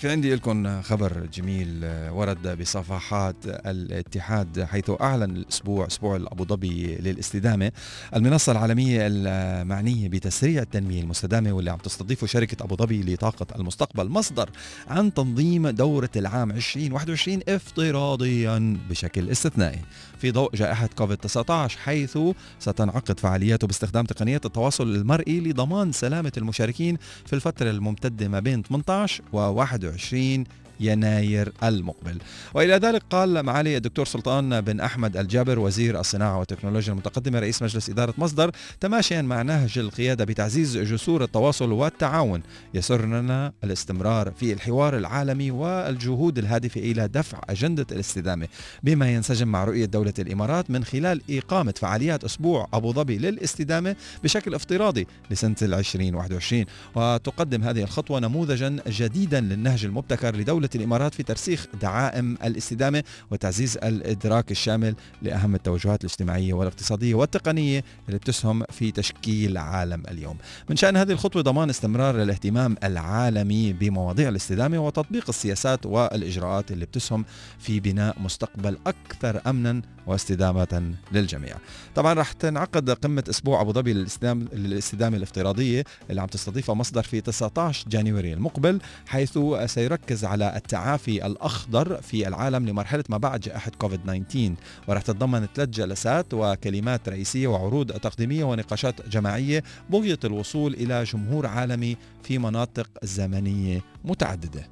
B: في عندي لكم خبر جميل آه، ورد بصفحات الاتحاد حيث أعلن الأسبوع أسبوع أبو ظبي للاستدامة. المنصة العالمية المعنيه بتسريع التنمية المستدامة واللي عم تستضيفه شركة أبو ظبي لطاقة المستقبل. مصدر عن تنظيم دورة العام 2021 افتراضيا بشكل استثنائي. في ضوء جائحة كوفيد 19 حيث ستنعقد فعالياته باستخدام تقنيات التواصل المرئي لضمان سلامة المشاركين في الفترة الممتدة ما بين 18 و 21 يناير المقبل. وإلى ذلك قال معالي الدكتور سلطان بن أحمد الجابر وزير الصناعة والتكنولوجيا المتقدمة رئيس مجلس إدارة مصدر تماشيا مع نهج القيادة بتعزيز جسور التواصل والتعاون يسرنا الاستمرار في الحوار العالمي والجهود الهادفة إلى دفع أجندة الاستدامة بما ينسجم مع رؤية دولة الإمارات من خلال إقامة فعاليات أسبوع أبو ظبي للاستدامة بشكل افتراضي لسنة 2021 وتقدم هذه الخطوة نموذجا جديدا للنهج المبتكر لدوله الإمارات في ترسيخ دعائم الاستدامة وتعزيز الإدراك الشامل لأهم التوجهات الاجتماعية والاقتصادية والتقنية اللي بتسهم في تشكيل عالم اليوم. من شأن هذه الخطوة ضمان استمرار الاهتمام العالمي بمواضيع الاستدامة وتطبيق السياسات والإجراءات اللي بتسهم في بناء مستقبل أكثر امنا واستدامة للجميع. طبعا رح تنعقد قمة أسبوع أبو ظبي للاستدامة الافتراضية اللي عم تستضيفها مصدر في 19 جانيوري المقبل حيث سيركز على التعافي الأخضر في العالم لمرحلة ما بعد جائحة كوفيد 19 ورح تتضمن ثلاث جلسات وكلمات رئيسية وعروض تقديمية ونقاشات جماعية بغيه الوصول إلى جمهور عالمي في مناطق زمنية متعددة.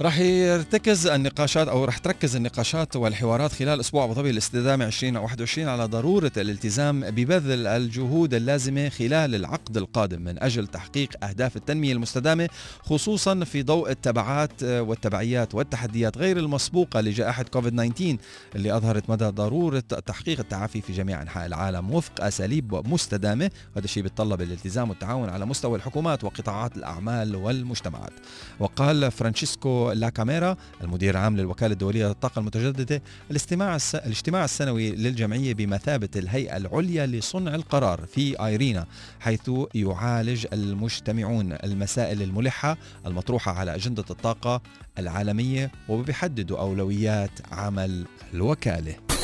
B: راح يرتكز النقاشات أو راح تركز النقاشات والحوارات خلال أسبوع أبو ظبي الاستدامة 2021 على ضرورة الالتزام ببذل الجهود اللازمة خلال العقد القادم من أجل تحقيق أهداف التنمية المستدامة خصوصا في ضوء التبعات والتبعيات والتحديات غير المسبوقة لجائحة كوفيد 19 اللي أظهرت مدى ضرورة تحقيق التعافي في جميع أنحاء العالم وفق أساليب مستدامة. وهذا الشيء بيتطلب الالتزام والتعاون على مستوى الحكومات وقطاعات الأعمال والمجتمعات. وقال فرانشيسكو لا كاميرا المدير العام للوكالة الدولية للطاقة المتجددة الاجتماع الس... الاجتماع السنوي للجمعية بمثابة الهيئة العليا لصنع القرار في آيرينا حيث يعالج المجتمعون المسائل الملحة المطروحة على أجندة الطاقة العالمية وبيحددوا أولويات عمل
A: الوكالة.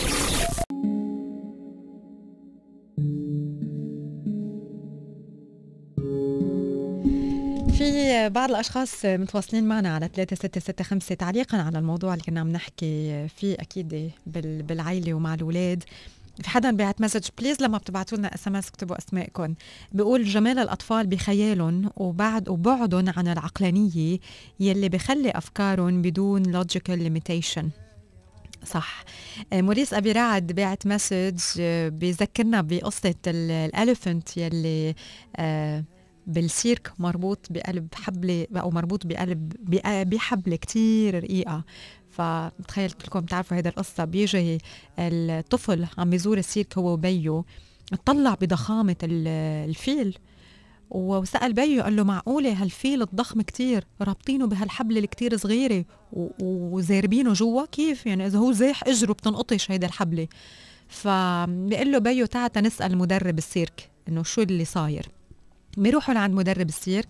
A: بعض الأشخاص متواصلين معنا على 3665 تعليقا على الموضوع اللي كنا عم نحكي فيه أكيد بال- بالعائله ومع الأولاد. في حدا بعت message please لما بتبعتوا لنا SMS اكتبوا اسمائكم بيقول جمال الأطفال بخيالهم وبعد وبعدهم عن العقلانية يلي بخلي افكارهم بدون logical limitation صح. موريس أبي رعد بعت message بيذكرنا بقصة ال elephant يلي آه، بالسيرك مربوط بقلب حبلة أو مربوط بقلب بق- بحبلة كتير رقيقة. فبتخيل كلكم بتعرفوا هيدا القصة. بيجي الطفل عم يزور السيرك هو وبيه اطلع بضخامة ال- الفيل وسأل بيه قال له معقولة هالفيل الضخم كتير؟ رابطينه بهالحبلة الكتير صغيرة وزاربينه جوا؟ كيف؟ يعني إذا هو زاح إجره بتنقطش هيدا الحبلة. فبيقول له بيو تعال نسأل مدرب السيرك إنه شو اللي صاير. بيروحوا لعند مدرب السيرك.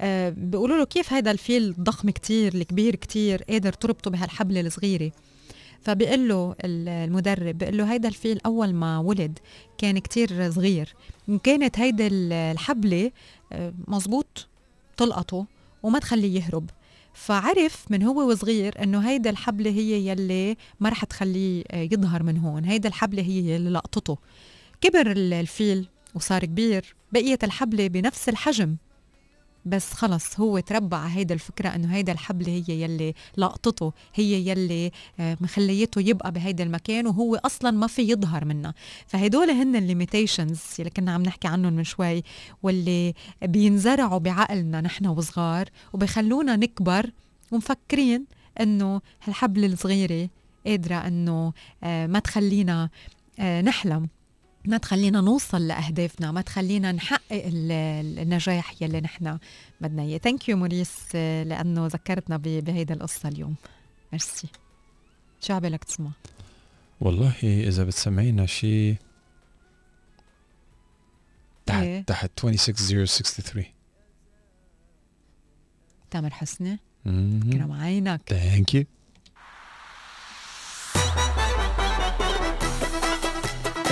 A: آه بيقولوا له كيف هذا الفيل ضخم كتير الكبير كتير قادر تربطه بهالحبلة الصغيرة؟ فبيقول له ال- المدرب بيقول له هيدا الفيل أول ما ولد كان كتير صغير. كانت هيدا ال- الحبلة آه، مزبوط تلقطه وما تخليه يهرب. فعرف من هو وصغير إنه هيدا الحبلة هي يلي ما رح تخليه آه، يظهر من هون. هيدا الحبلة هي يلي لقطته. كبر ال- الفيل وصار كبير بقيت الحبلة بنفس الحجم. بس خلص هو تربى على هيدا الفكرة إنه هيدا الحبلة هي يلي لقطته هي يلي آه، مخليته يبقى بهيدا المكان وهو أصلا ما في يظهر منها. فهدول هن الليميتيشنز اللي كنا عم نحكي عنهم من شوي واللي بينزرعوا بعقلنا نحن وصغار وبخلونا نكبر ومفكرين إنه هالحبلة الصغيرة قادرة إنه آه، ما تخلينا آه، نحلم. ما تخلينا نوصل لأهدافنا ما تخلينا نحقق ال- ال- النجاح يلي نحن بدنا إياه. thank you موريس لأنه ذكرتنا بهيدا القصة اليوم. ميرسي شو عبالك تسمع؟
B: والله إذا بتسمعينا شيء تحت
A: إيه؟
B: تحت 26063
A: تامر حسني كرم عينك.
B: ثانك يو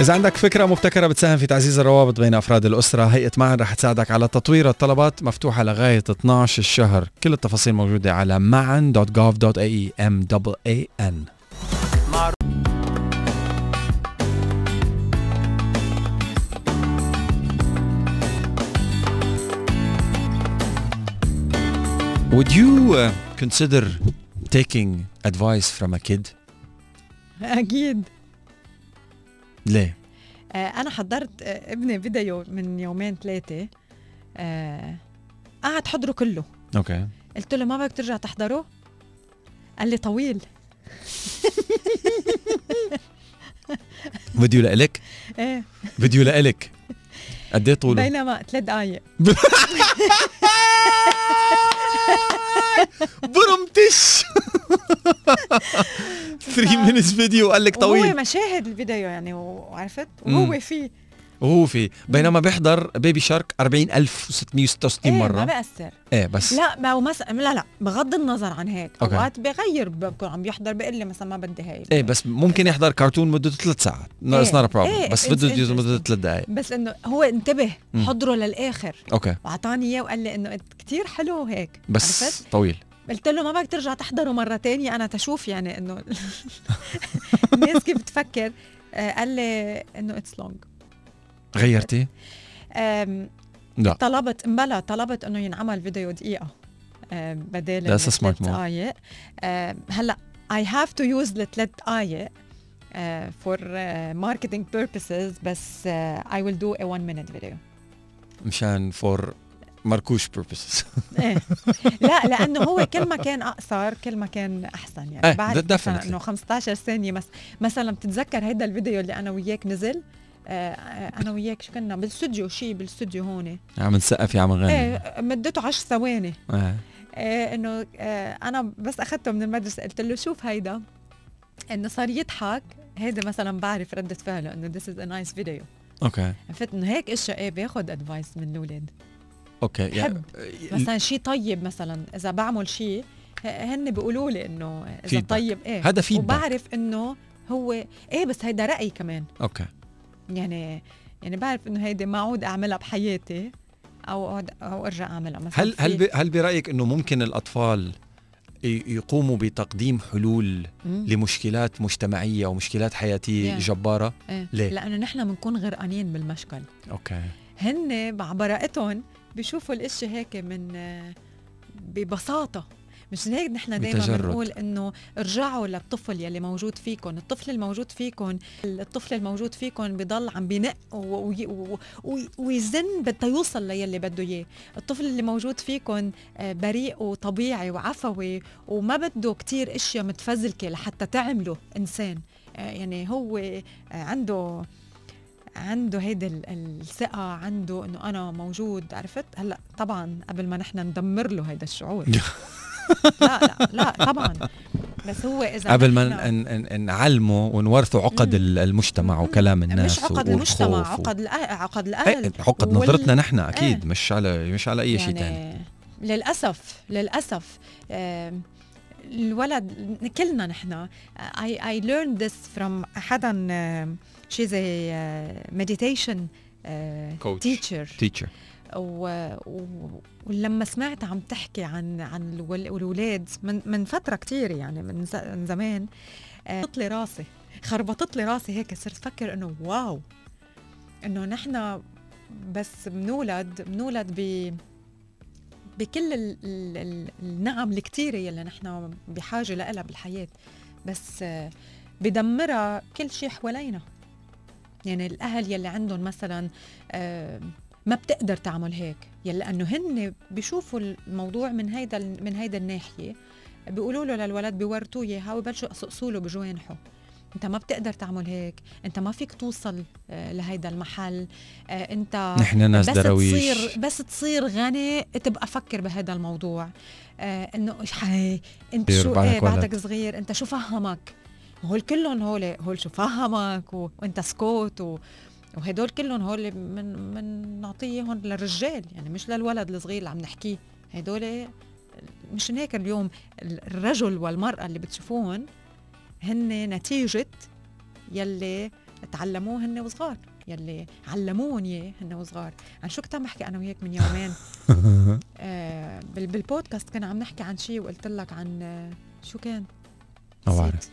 B: إذا عندك فكرة مبتكرة بتساهم في تعزيز الروابط بين أفراد الأسرة هيئة معن رح تساعدك على تطوير الطلبات مفتوحة لغاية 12 الشهر. كل التفاصيل موجودة على معن.gov.ae m a n. Would you uh, consider taking advice from a kid?
A: أكيد.
B: ليه؟
A: آه، أنا حضرت آه، ابني فيديو من يومين ثلاثة آه، قعد حضره كله.
B: أوكي.
A: قلت له ما بدك ترجع تحضره؟ قال لي طويل.
B: فيديو لإلك؟
A: إيه.
B: فيديو لإلك. قد إيه طوله؟
A: بينما ثلاث دقايق.
B: برمتش. 3 minutes فيديو قال لك طويل.
A: مشاهد الفيديو يعني وعرفت. وهو فيه.
B: وهو في بينما بيحضر بيبي شارك 40666
A: إيه ما بأثر
B: إيه بس.
A: لا ما هو مس... لا لا بغض النظر عن هيك.
B: أوكي.
A: أوقات بغير بكون عم بيحضر بقول لي مثلا ما بدي هاي.
B: إيه بس ممكن يحضر كرتون مدته ثلاث ساعات. No, it's not a problem.
A: إيه،
B: بس
A: it's
B: فيديو مدته. ثلاث دقائق
A: بس إنه هو انتبه. حضره للآخر.
B: okay.
A: واعطاني إياه وقال لي إنه كتير حلو هيك
B: بس
A: عرفت؟
B: طويل.
A: قلت له ما بدك ترجع تحضره مرة تانية أنا تشوف يعني إنه الناس كيف بتفكر. آه، قال لي إنه it's long
B: غيرتي؟ لا.
A: طلبت امبلا طلبت إنه ينعمل فيديو دقيقة. بدال
B: move.
A: دقايق آه، هلأ to use الثلاث دقايق آه، for uh, marketing purposes بس I will do a one minute video.
B: مشان فور مركوش purposes.
A: إيه. لا لأنه هو كل ما كان أقصر كل ما كان أحسن يعني.
B: إيه،
A: بعرف
B: definitely.
A: إنه 15 ثانية مس مثلا بتتذكر هيدا الفيديو اللي أنا وياك نزل؟ آه، آه، أنا وياك شو كنا؟ بالاستوديو شيء بالاستوديو هون.
B: عم نسقف عم نغني.
A: إيه مدته 10 ثواني.
B: إيه.
A: إيه إنه آه أنا بس أخذته من المدرسة قلت له شوف هيدا. إنه صار يضحك. هيدا مثلا بعرف ردة فعله إنه this is a nice video.
B: okay.
A: عرفت؟ إنه هيك إشياء إيه باخذ advice من الأولاد.
B: okay
A: بحب. مثلا شيء طيب مثلا إذا بعمل شيء هن بيقولوا لي إنه
B: إذا.
A: طيب إيه
B: هذا feedback.
A: وبعرف إنه هو إيه بس هيدا رأيي كمان
B: okay
A: يعني يعني بعرف إنه هيدي ما عود أعملها بحياتي أو أقعد أو أرجع أعملها مثلا
B: هل هل هل برأيك إنه ممكن الأطفال يقوموا بتقديم حلول
A: مم.
B: لمشكلات مجتمعية ومشكلات حياتية
A: Yeah.
B: جبارة
A: إيه.
B: ليه؟
A: لأنه نحن بنكون غرقانين بالمشكل
B: أوكي
A: هن مع براءتهم بيشوفوا الإشي هيك من ببساطة. مش هيك نحن دائما. بنقول إنه ارجعوا للطفل يلي موجود فيكم الطفل الموجود فيكم الطفل الموجود فيكم بضل عم بنق ويزن بده يوصل ليلي بده إياه. الطفل اللي موجود فيكم آه، بريء وطبيعي وعفوي وما بده كتير إشياء متفزلكة لحتى تعمله إنسان. آه، يعني هو آه، عنده عنده هيدي ال- الثقة عنده إنه أنا موجود عرفت هلأ طبعا قبل ما نحن ندمر له هيدا الشعور لا لا لا طبعا بس هو إذا
B: قبل ما نعلمه ونورثه عقد
A: مم.
B: ال- المجتمع. وكلام الناس
A: مش عقد المجتمع
B: و-
A: عقد الأهل عقد
B: إيه،
A: الأهل
B: عقد
A: وال-
B: نظرتنا نحن أكيد
A: إيه.
B: مش على مش على أي شيء ثاني
A: يعني للأسف للأسف آم، الولد كلنا نحن I, I learned this from حدا آم، شي زي آه، آه، teacher.
B: تيتشر.
A: و... ولما سمعت عم تحكي عن عن الولاد من من فترة كتير يعني من, ز... من زمان آه، خربطت لي راسي خربطت لي راسي هيك صرت فكر إنه واو إنه نحن بس بنولد بنولد ب بكل ال... ال... ال... النعم الكتيرة يلي نحن بحاجة لها بالحياة بس آه، بدمرها كل شيء حوالينا. يعني الأهل يلي عندهم مثلا آه، ما بتقدر تعمل هيك. يلي لأنه هن بيشوفوا الموضوع من هيدا من هيدا الناحية بيقولوا له للولد بيورطوه إياها ويبلشوا يقصقصوا له بجوانحه. أنت ما بتقدر تعمل هيك. أنت ما فيك توصل آه، لهيدا المحل. آه، أنت
B: نحن ناس
A: بس
B: دراويش
A: تصير بس تصير غني تبقى فكر بهذا الموضوع. إنه
B: أنت
A: شو
B: بعدك إيه.
A: بعدك صغير أنت شو فهمك؟ هول كلهم هول هول شو فهمك و... وانت سكوت و... وهدول كلهم هول من من نعطيهم للرجال يعني مش للولد الصغير اللي عم نحكيه. هدول مشان هيك اليوم الرجل والمرأة اللي بتشوفوهم هن نتيجة يلي تعلموه هن وصغار يلي علموهم إياه هن وصغار. عن شو كنت عم بحكي أنا وياك من يومين؟ آه بال- بالبودكاست كنا عم نحكي عن شيء وقلت لك عن آه شو كان؟
B: ما. بعرف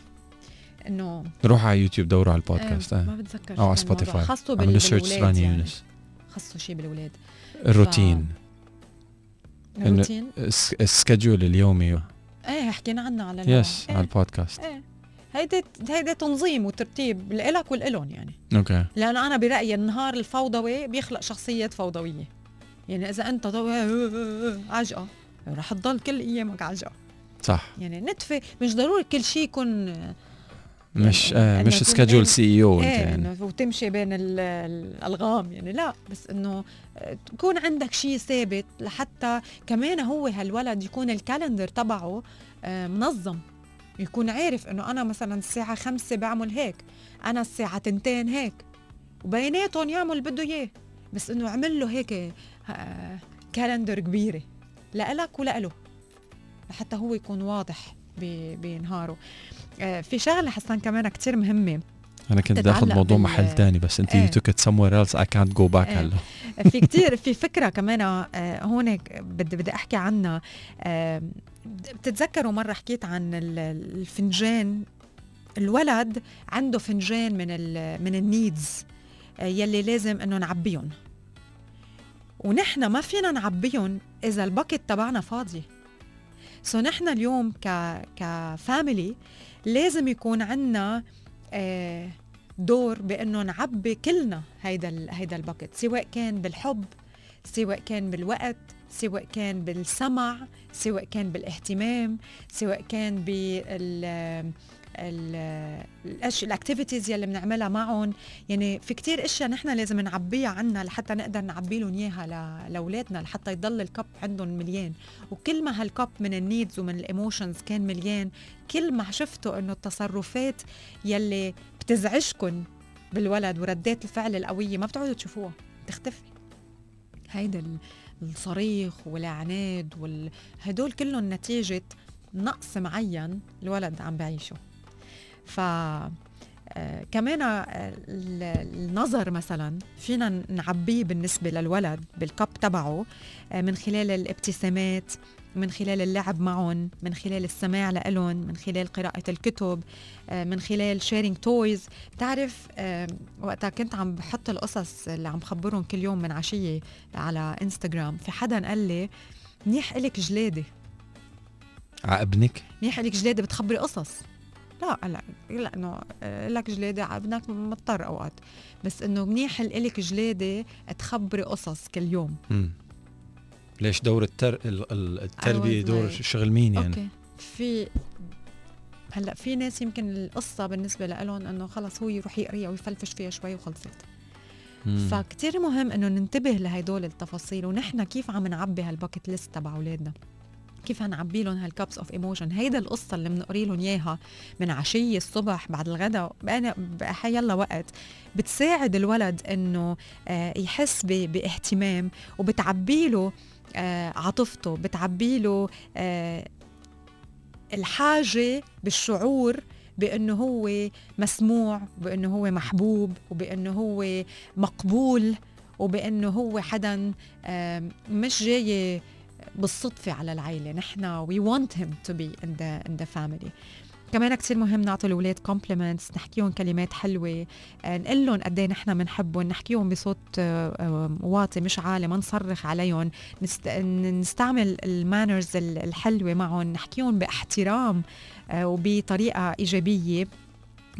A: إنه
B: روحوا على يوتيوب دوروا على البودكاست.
A: آه
B: آه.
A: ما بتذكر
B: أو على. سبوتيفاي
A: خاصة بال- بالولاد
B: رانيا
A: يعني.
B: يونس
A: خاصة شيء بالولاد.
B: الروتين. إنه-
A: الروتين؟
B: الس- ال schedule اليومي.
A: إيه حكينا عنها على الهواء.
B: yes
A: إيه.
B: على البودكاست.
A: إيه. هيدا هيدا تنظيم وترتيب لإلك ولإلهم يعني.
B: okay.
A: لأنه أنا برأيي النهار الفوضوي بيخلق شخصيات فوضوية. يعني إذا أنت عجقه رح تضل كل أيامك عجقه
B: صح.
A: يعني نتفة مش ضروري كل شيء يكون
B: مش
A: يعني
B: آه
A: إنه
B: مش
A: إيه-
B: CEO
A: أنت
B: يعني.
A: وتمشي بين ال- الألغام يعني. لا بس إنه آه، تكون عندك شيء ثابت لحتى كمان هو هالولد يكون ال calendar تبعه آه، منظم. يكون عارف إنه أنا مثلا الساعة خمسة بعمل هيك أنا الساعة تنتين هيك وبيناتهم يعمل اللي بده إياه. بس إنه اعمل له هيك آه، calendar كبيرة لإلك ولإله لحتى هو يكون واضح بنهاره. في شغلة حسن كمان كتير مهمة.
B: أنا كنت داخل موضوع
A: بال-
B: محل تاني بس أنت took it somewhere else. I can't go back
A: إيه.
B: هلا.
A: في كتير في فكرة كمان آه، هون بدي بدي أحكي عنها. آه، بتتذكروا مرة حكيت عن ال- الفنجان؟ الولد عنده فنجان من ال من النيدز آه، يلي لازم إنه نعبيهم. ونحن ما فينا نعبيهم إذا ال bucket تبعنا فاضيه so نحن اليوم ك ك family لازم يكون عنا آه دور بإنه نعبي كلنا هيدا هيدا ال bucket سواء كان بالحب سواء كان بالوقت سواء كان بالسمع سواء كان بالاهتمام سواء كان بال الاشياء ال activities يلي بنعملها معهم. يعني في كتير إشياء نحن لازم نعبيها عنا لحتى نقدر نعبي لهم إياها لأولادنا لحتى يضل ال cup عندهم مليان. وكل ما هال cup من ال needs ومن ال emotions كان مليان كل ما شفتوا إنه التصرفات يلي بتزعجكم بالولد وردات الفعل القوية ما بتعودوا تشوفوها بتختفي. هيدا ال- الصريخ والعناد وال... هدول كلهم نتيجة نقص معين الولد عم بعيشه. ف آه، كمان آه، ال- النظر مثلا فينا نعبيه بالنسبة للولد بال cup تبعه آه، من خلال الابتسامات من خلال اللعب معهم من خلال السماع لإلهم من خلال قراءة الكتب من خلال sharing toys بتعرف وقتها كنت عم بحط القصص اللي عم بخبرهم كل يوم من عشية على انستغرام في حدا قال لي منيح إلك جلادة.
B: على ابنك؟
A: منيح إلك جلادة بتخبري قصص. لا لا لا إنه آه، لك جلادة ابنك مضطر أوقات. بس إنه منيح الك جلادة تخبري قصص كل يوم.
B: مم. ليش دور التر... ال- ال-
A: التربية
B: دور
A: like-
B: شغل مين يعني؟
A: okay. في هلأ في ناس يمكن القصة بالنسبة لهم إنه خلص هو يروح يقريها ويفلفش فيها شوي وخلصت. فكتير مهم إنه ننتبه لهدول التفاصيل ونحن كيف عم نعبي هال bucket list تبع أولادنا. كيف هنعبي لهم هال cups of emotion هيدا القصة اللي بنقري لهم إياها من عشيه الصبح بعد الغداء. أنا يلا وقت بتساعد الولد إنه آه، يحس باهتمام وبتعبي له آه، عاطفته بتعبي له آه، الحاجة بالشعور بإنه هو مسموع بإنه هو محبوب وبإنه هو مقبول وبإنه هو حدا مش جاي بالصدفة على العيلة. نحن we want him to be in the, in the family. كمان كتير مهم نعطي الأولاد compliments نحكيهم كلمات حلوة آه، نقول لهم قد إيه نحن بنحبهم نحكيهم بصوت آه، آه، واطي مش عالي ما نصرخ عليهم نستعمل المانرز الحلوة معهم نحكيهم باحترام وبطريقة إيجابية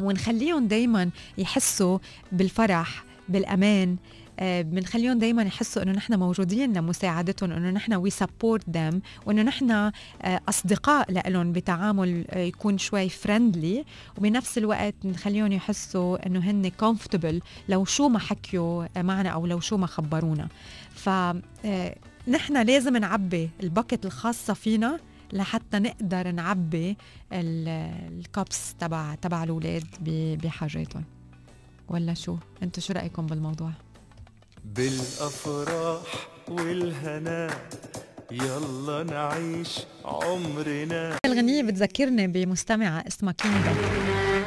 A: ونخليهم دايما يحسوا بالفرح بالأمان بنخليهم دايما يحسوا إنه نحن موجودين لمساعدتهم إنه نحن we support them وإنه نحن آه، أصدقاء لهم بتعامل آه، يكون شوي friendly وبنفس الوقت نخليهم يحسوا إنه هن comfortable لو شو ما حكيوا آه، معنا أو لو شو ما خبرونا. ف آه، نحن لازم نعبي ال bucket الخاصة فينا لحتى نقدر نعبي ال- الكابس تبع تبع الأولاد بحاجاتهم. ولا شو؟ أنتوا شو رأيكم بالموضوع؟
D: بالأفراح والهنا يلا نعيش عمرنا.
A: الغنية بتذكرني بمستمعة اسمها كيندا.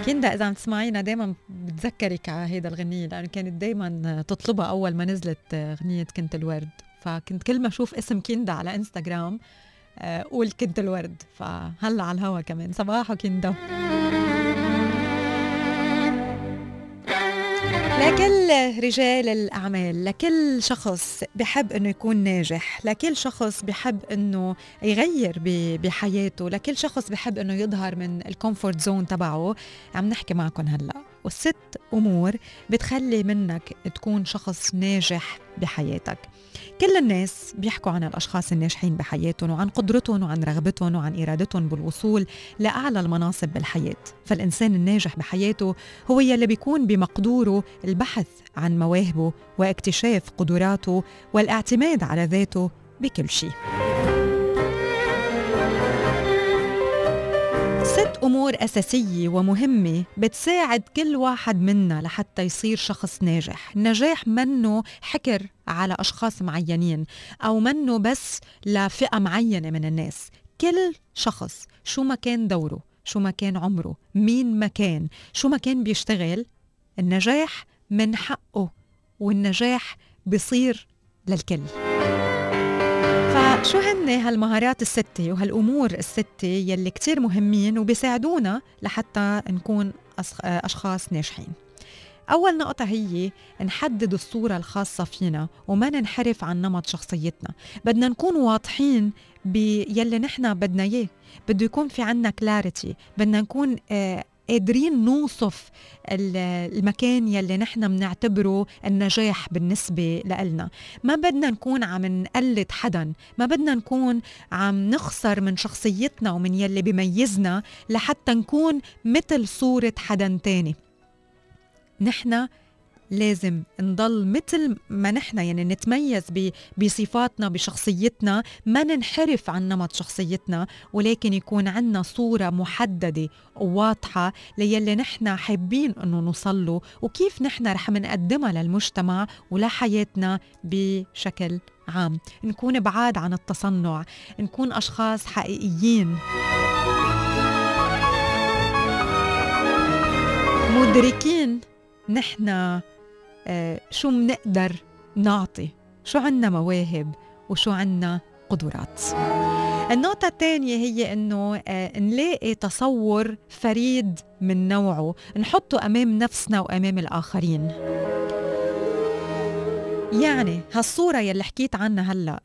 A: كيندا إذا عم تسمعينا دايما بتذكرك على هيدا الغنية لأنه كانت دايما تطلبها أول ما نزلت غنية كنت الورد. فكنت كل ما أشوف اسم كيندا على إنستغرام آه، قول كنت الورد. فهلأ على الهوا كمان. صباحو كيندا. لكل رجال الأعمال لكل شخص بحب أنه يكون ناجح لكل شخص بحب أنه يغير بحياته لكل شخص بحب أنه يظهر من ال comfort zone تبعه. عم نحكي معكم هلأ. والست أمور بتخلي منك تكون شخص ناجح بحياتك. كل الناس بيحكوا عن الأشخاص الناجحين بحياتهم وعن قدرتهم وعن رغبتهم وعن إرادتهم بالوصول لأعلى المناصب بالحياة. فالإنسان الناجح بحياته هو يلي بيكون بمقدوره البحث عن مواهبه واكتشاف قدراته والاعتماد على ذاته بكل شيء. أمور أساسية ومهمة بتساعد كل واحد منا لحتى يصير شخص ناجح. النجاح منه حكر على أشخاص معينين أو منه بس لفئة معينة من الناس. كل شخص شو ما كان دوره شو ما كان عمره مين ما كان شو ما كان بيشتغل النجاح من حقه والنجاح بيصير للكل. فشو هن هالمهارات الستة وهالأمور الستة يلي كتير مهمين وبيساعدونا لحتى نكون أشخاص ناجحين؟ أول نقطة هي نحدد الصورة الخاصة فينا وما ننحرف عن نمط شخصيتنا. بدنا نكون واضحين بيلي نحن بدنا إياه. بده يكون في عنا كلاريتي بدنا نكون آه قادرين نوصف ال- المكان يلي نحن بنعتبره النجاح بالنسبة لنا ما بدنا نكون عم نقلد حدا ما بدنا نكون عم نخسر من شخصيتنا ومن يلي بيميزنا لحتى نكون مثل صورة حدا تاني. نحن لازم نضل مثل ما نحن يعني نتميز بصفاتنا بشخصيتنا ما ننحرف عن نمط شخصيتنا ولكن يكون عنا صورة محددة وواضحة ليلي نحن حابين إنه نوصل له وكيف نحن رح منقدمها للمجتمع ولحياتنا بشكل عام. نكون بعاد عن التصنع نكون أشخاص حقيقيين. مدركين نحن شو منقدر نعطي؟ شو عنا مواهب وشو عنا قدرات؟ النقطة الثانية هي إنه آه، نلاقي تصور فريد من نوعه نحطه أمام نفسنا وأمام الآخرين. يعني هالصورة يلي حكيت عنها آه،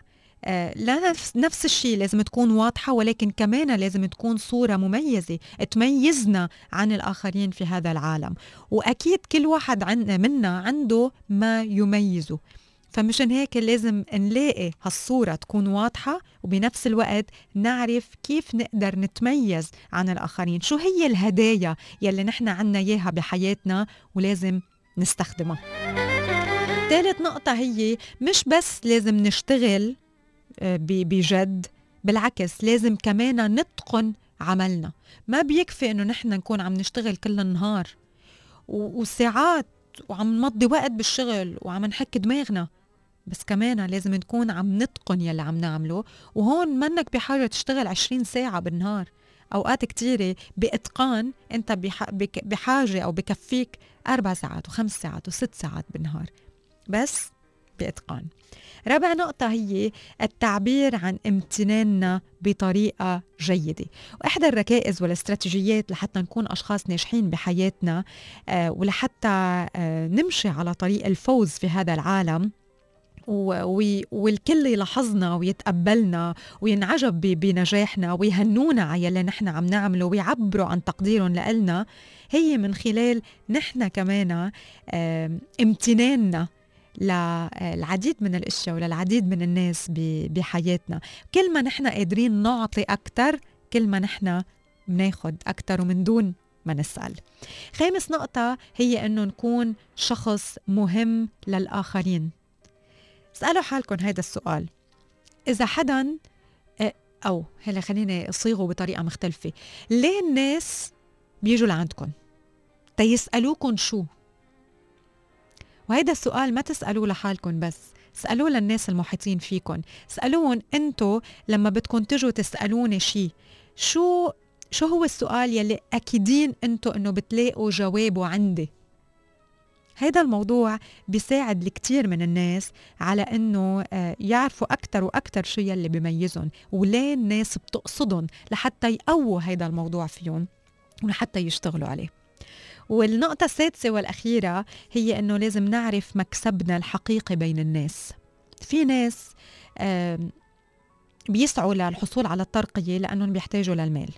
A: لا نفس الشيء لازم تكون واضحة ولكن كمان لازم تكون صورة مميزة تميزنا عن الآخرين في هذا العالم. وأكيد كل واحد منا عنده ما يميزه. فمشان هيك لازم نلاقي هالصورة تكون واضحة وبنفس الوقت نعرف كيف نقدر نتميز عن الآخرين. شو هي الهدايا يلي نحن عنا إياها بحياتنا ولازم نستخدمها؟ ثالث نقطة هي مش بس لازم نشتغل آه، بجد بالعكس لازم كمان نتقن عملنا. ما بيكفي إنه نحن نكون عم نشتغل كل النهار وساعات وعم نمضي وقت بالشغل وعم نحك دماغنا. بس كمان لازم نكون عم نتقن يلي عم نعمله وهون منك بحاجة تشتغل 20 ساعة بالنهار. أوقات كتيرة بإتقان أنت بحاجة أو بكفيك أربع ساعات وخمس ساعات وست ساعات بالنهار. بس بإتقان. رابع نقطة هي التعبير عن امتناننا بطريقة جيدة. وإحدى الركائز والاستراتيجيات لحتى نكون أشخاص ناجحين بحياتنا آه، ولحتى آه، نمشي على طريق الفوز في هذا العالم والكل يلاحظنا ويتقبلنا وينعجب بنجاحنا ويهنونا على يلي نحن عم نعمله ويعبروا عن تقديرهم لنا هي من خلال نحن كمان امتناننا للعديد من الأشياء وللعديد من الناس بحياتنا. كل ما نحن قادرين نعطي أكثر كل ما نحن بناخد أكثر ومن دون ما نسأل. خامس نقطة هي إنه نكون شخص مهم للآخرين. اسألوا حالكم هذا السؤال. إذا حدا آه، أو هلا خليني أصيغه بطريقة مختلفة. ليه الناس بيجوا لعندكم؟ تيسالوكم شو؟ وهيدا السؤال ما تسألوه لحالكم بس اسألوه للناس المحيطين فيكم اسألوهم انتو لما بدكم تجوا تسألوني شي شو شو هو السؤال يلي أكيدين انتو إنه بتلاقوا جوابه عندي؟ هيدا الموضوع بيساعد الكثير من الناس على إنه آه، يعرفوا أكثر وأكثر شو يلي بيميزهم وليه الناس بتقصدهم لحتى يقووا هيدا الموضوع فيهم ولحتى يشتغلوا عليه. والنقطة السادسة والأخيرة هي أنه لازم نعرف مكسبنا الحقيقي بين الناس. في ناس بيسعوا للحصول على الترقية لأنهم بيحتاجوا للمال.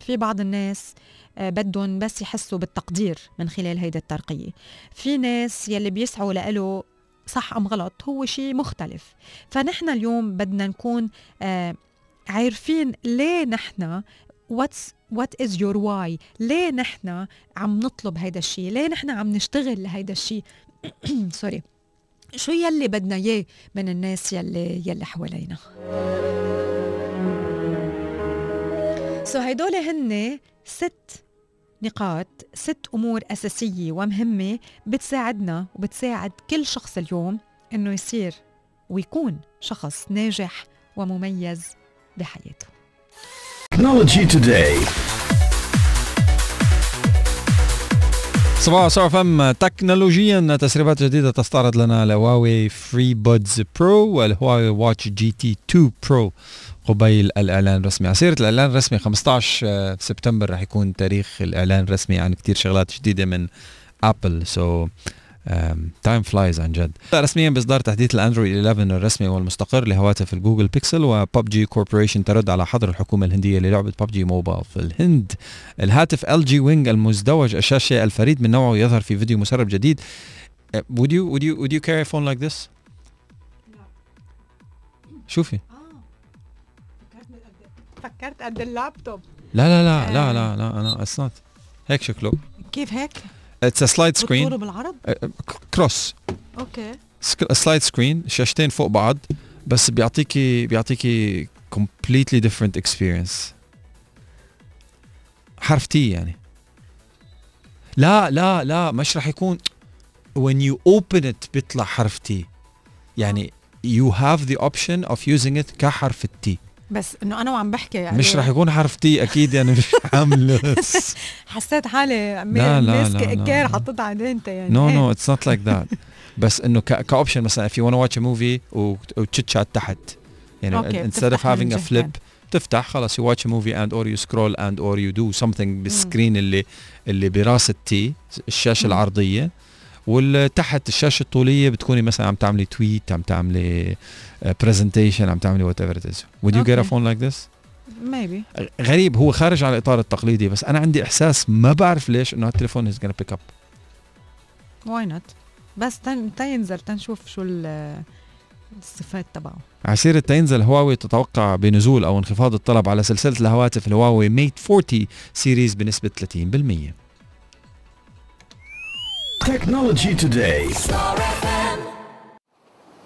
A: في بعض الناس آه، بدهم بس يحسوا بالتقدير من خلال هيدي الترقية. في ناس يلي بيسعوا لإله صح أم غلط هو شيء مختلف. فنحن اليوم بدنا نكون آه، عارفين ليه نحن what's what is your why? ليه نحن عم نطلب هيدا الشيء ليه نحن عم نشتغل لهيدا الشيء sorry شو يلي بدنا إياه من الناس يلي يلي حوالينا؟ so هيدول هن ست نقاط ست أمور أساسية ومهمة بتساعدنا وبتساعد كل شخص اليوم إنه يصير ويكون شخص ناجح ومميز بحياته.
E: Technology Today.
B: صباح صباح فم. تكنولوجيا تسريبات جديدة تستعرض لنا الهواوي FreeBuds Pro والهواوي Watch GT 2 Pro قبيل الإعلان الرسمي. ع سيرة الإعلان الرسمي 15 سبتمبر رح يكون تاريخ الإعلان الرسمي عن كتير شغلات جديدة من Apple so time flies عن جد. رسميا بإصدار تحديث الأندرويد 11 الرسمي والمستقر لهواتف ال Google Pixel و PUBG Corporation ترد على حظر الحكومة الهندية للعبة PUBG Mobile في الهند. الهاتف LG Wing المزدوج الشاشة الفريد من نوعه يظهر في فيديو مسرب جديد. would you would you would you carry a phone like this? شوفي.
A: فكرت قد اللابتوب.
B: لا لا لا لا لا لا أنا it's not هيك شكله.
A: كيف هيك؟
B: it's
A: slide
B: screen
A: بالعرض؟
B: cross
A: okay
B: slide screen شاشتين فوق بعض بس بيعطيكي بيعطيكي completely different experience. حرف T يعني. لا لا لا مش رح يكون. When you open it بيطلع حرف T يعني you have the option of using it كحرف ال T
A: بس إنه أنا وعم بحكي يعني
B: مش رح يكون حرف تي أكيد يعني مش عامل
A: حسيت حالي ماسكه
B: لا، لا.
A: كير حطيتها على دينتا يعني
B: نو. نو اتس نوت لايك ذات بس إنه كاوبشن مثلا if you wanna watch a movie وتشت شات تحت يعني instead of
A: من
B: having a
A: جهتين.
B: flip تفتح خلاص you watch a movie and or you scroll and or you do something بالسكرين اللي اللي براس التي
A: الشاشة.
B: العرضية والتحت الشاشة الطولية بتكوني مثلا عم تعملي تويت عم تعملي presentation عم تعملي whatever it is. Would you get a phone like this?
A: maybe
B: غريب هو خارج على الاطار التقليدي بس أنا عندي إحساس ما بعرف ليش إنه هالتليفون is gonna pick up.
A: why not بس تن تينزل تنشوف شو ال- الصفات تبعه.
B: على سيرة تنزل هواوي تتوقع بنزول أو انخفاض الطلب على سلسلة الهواتف الهواوي Mate 40 series بنسبة 30%
E: Technology Today.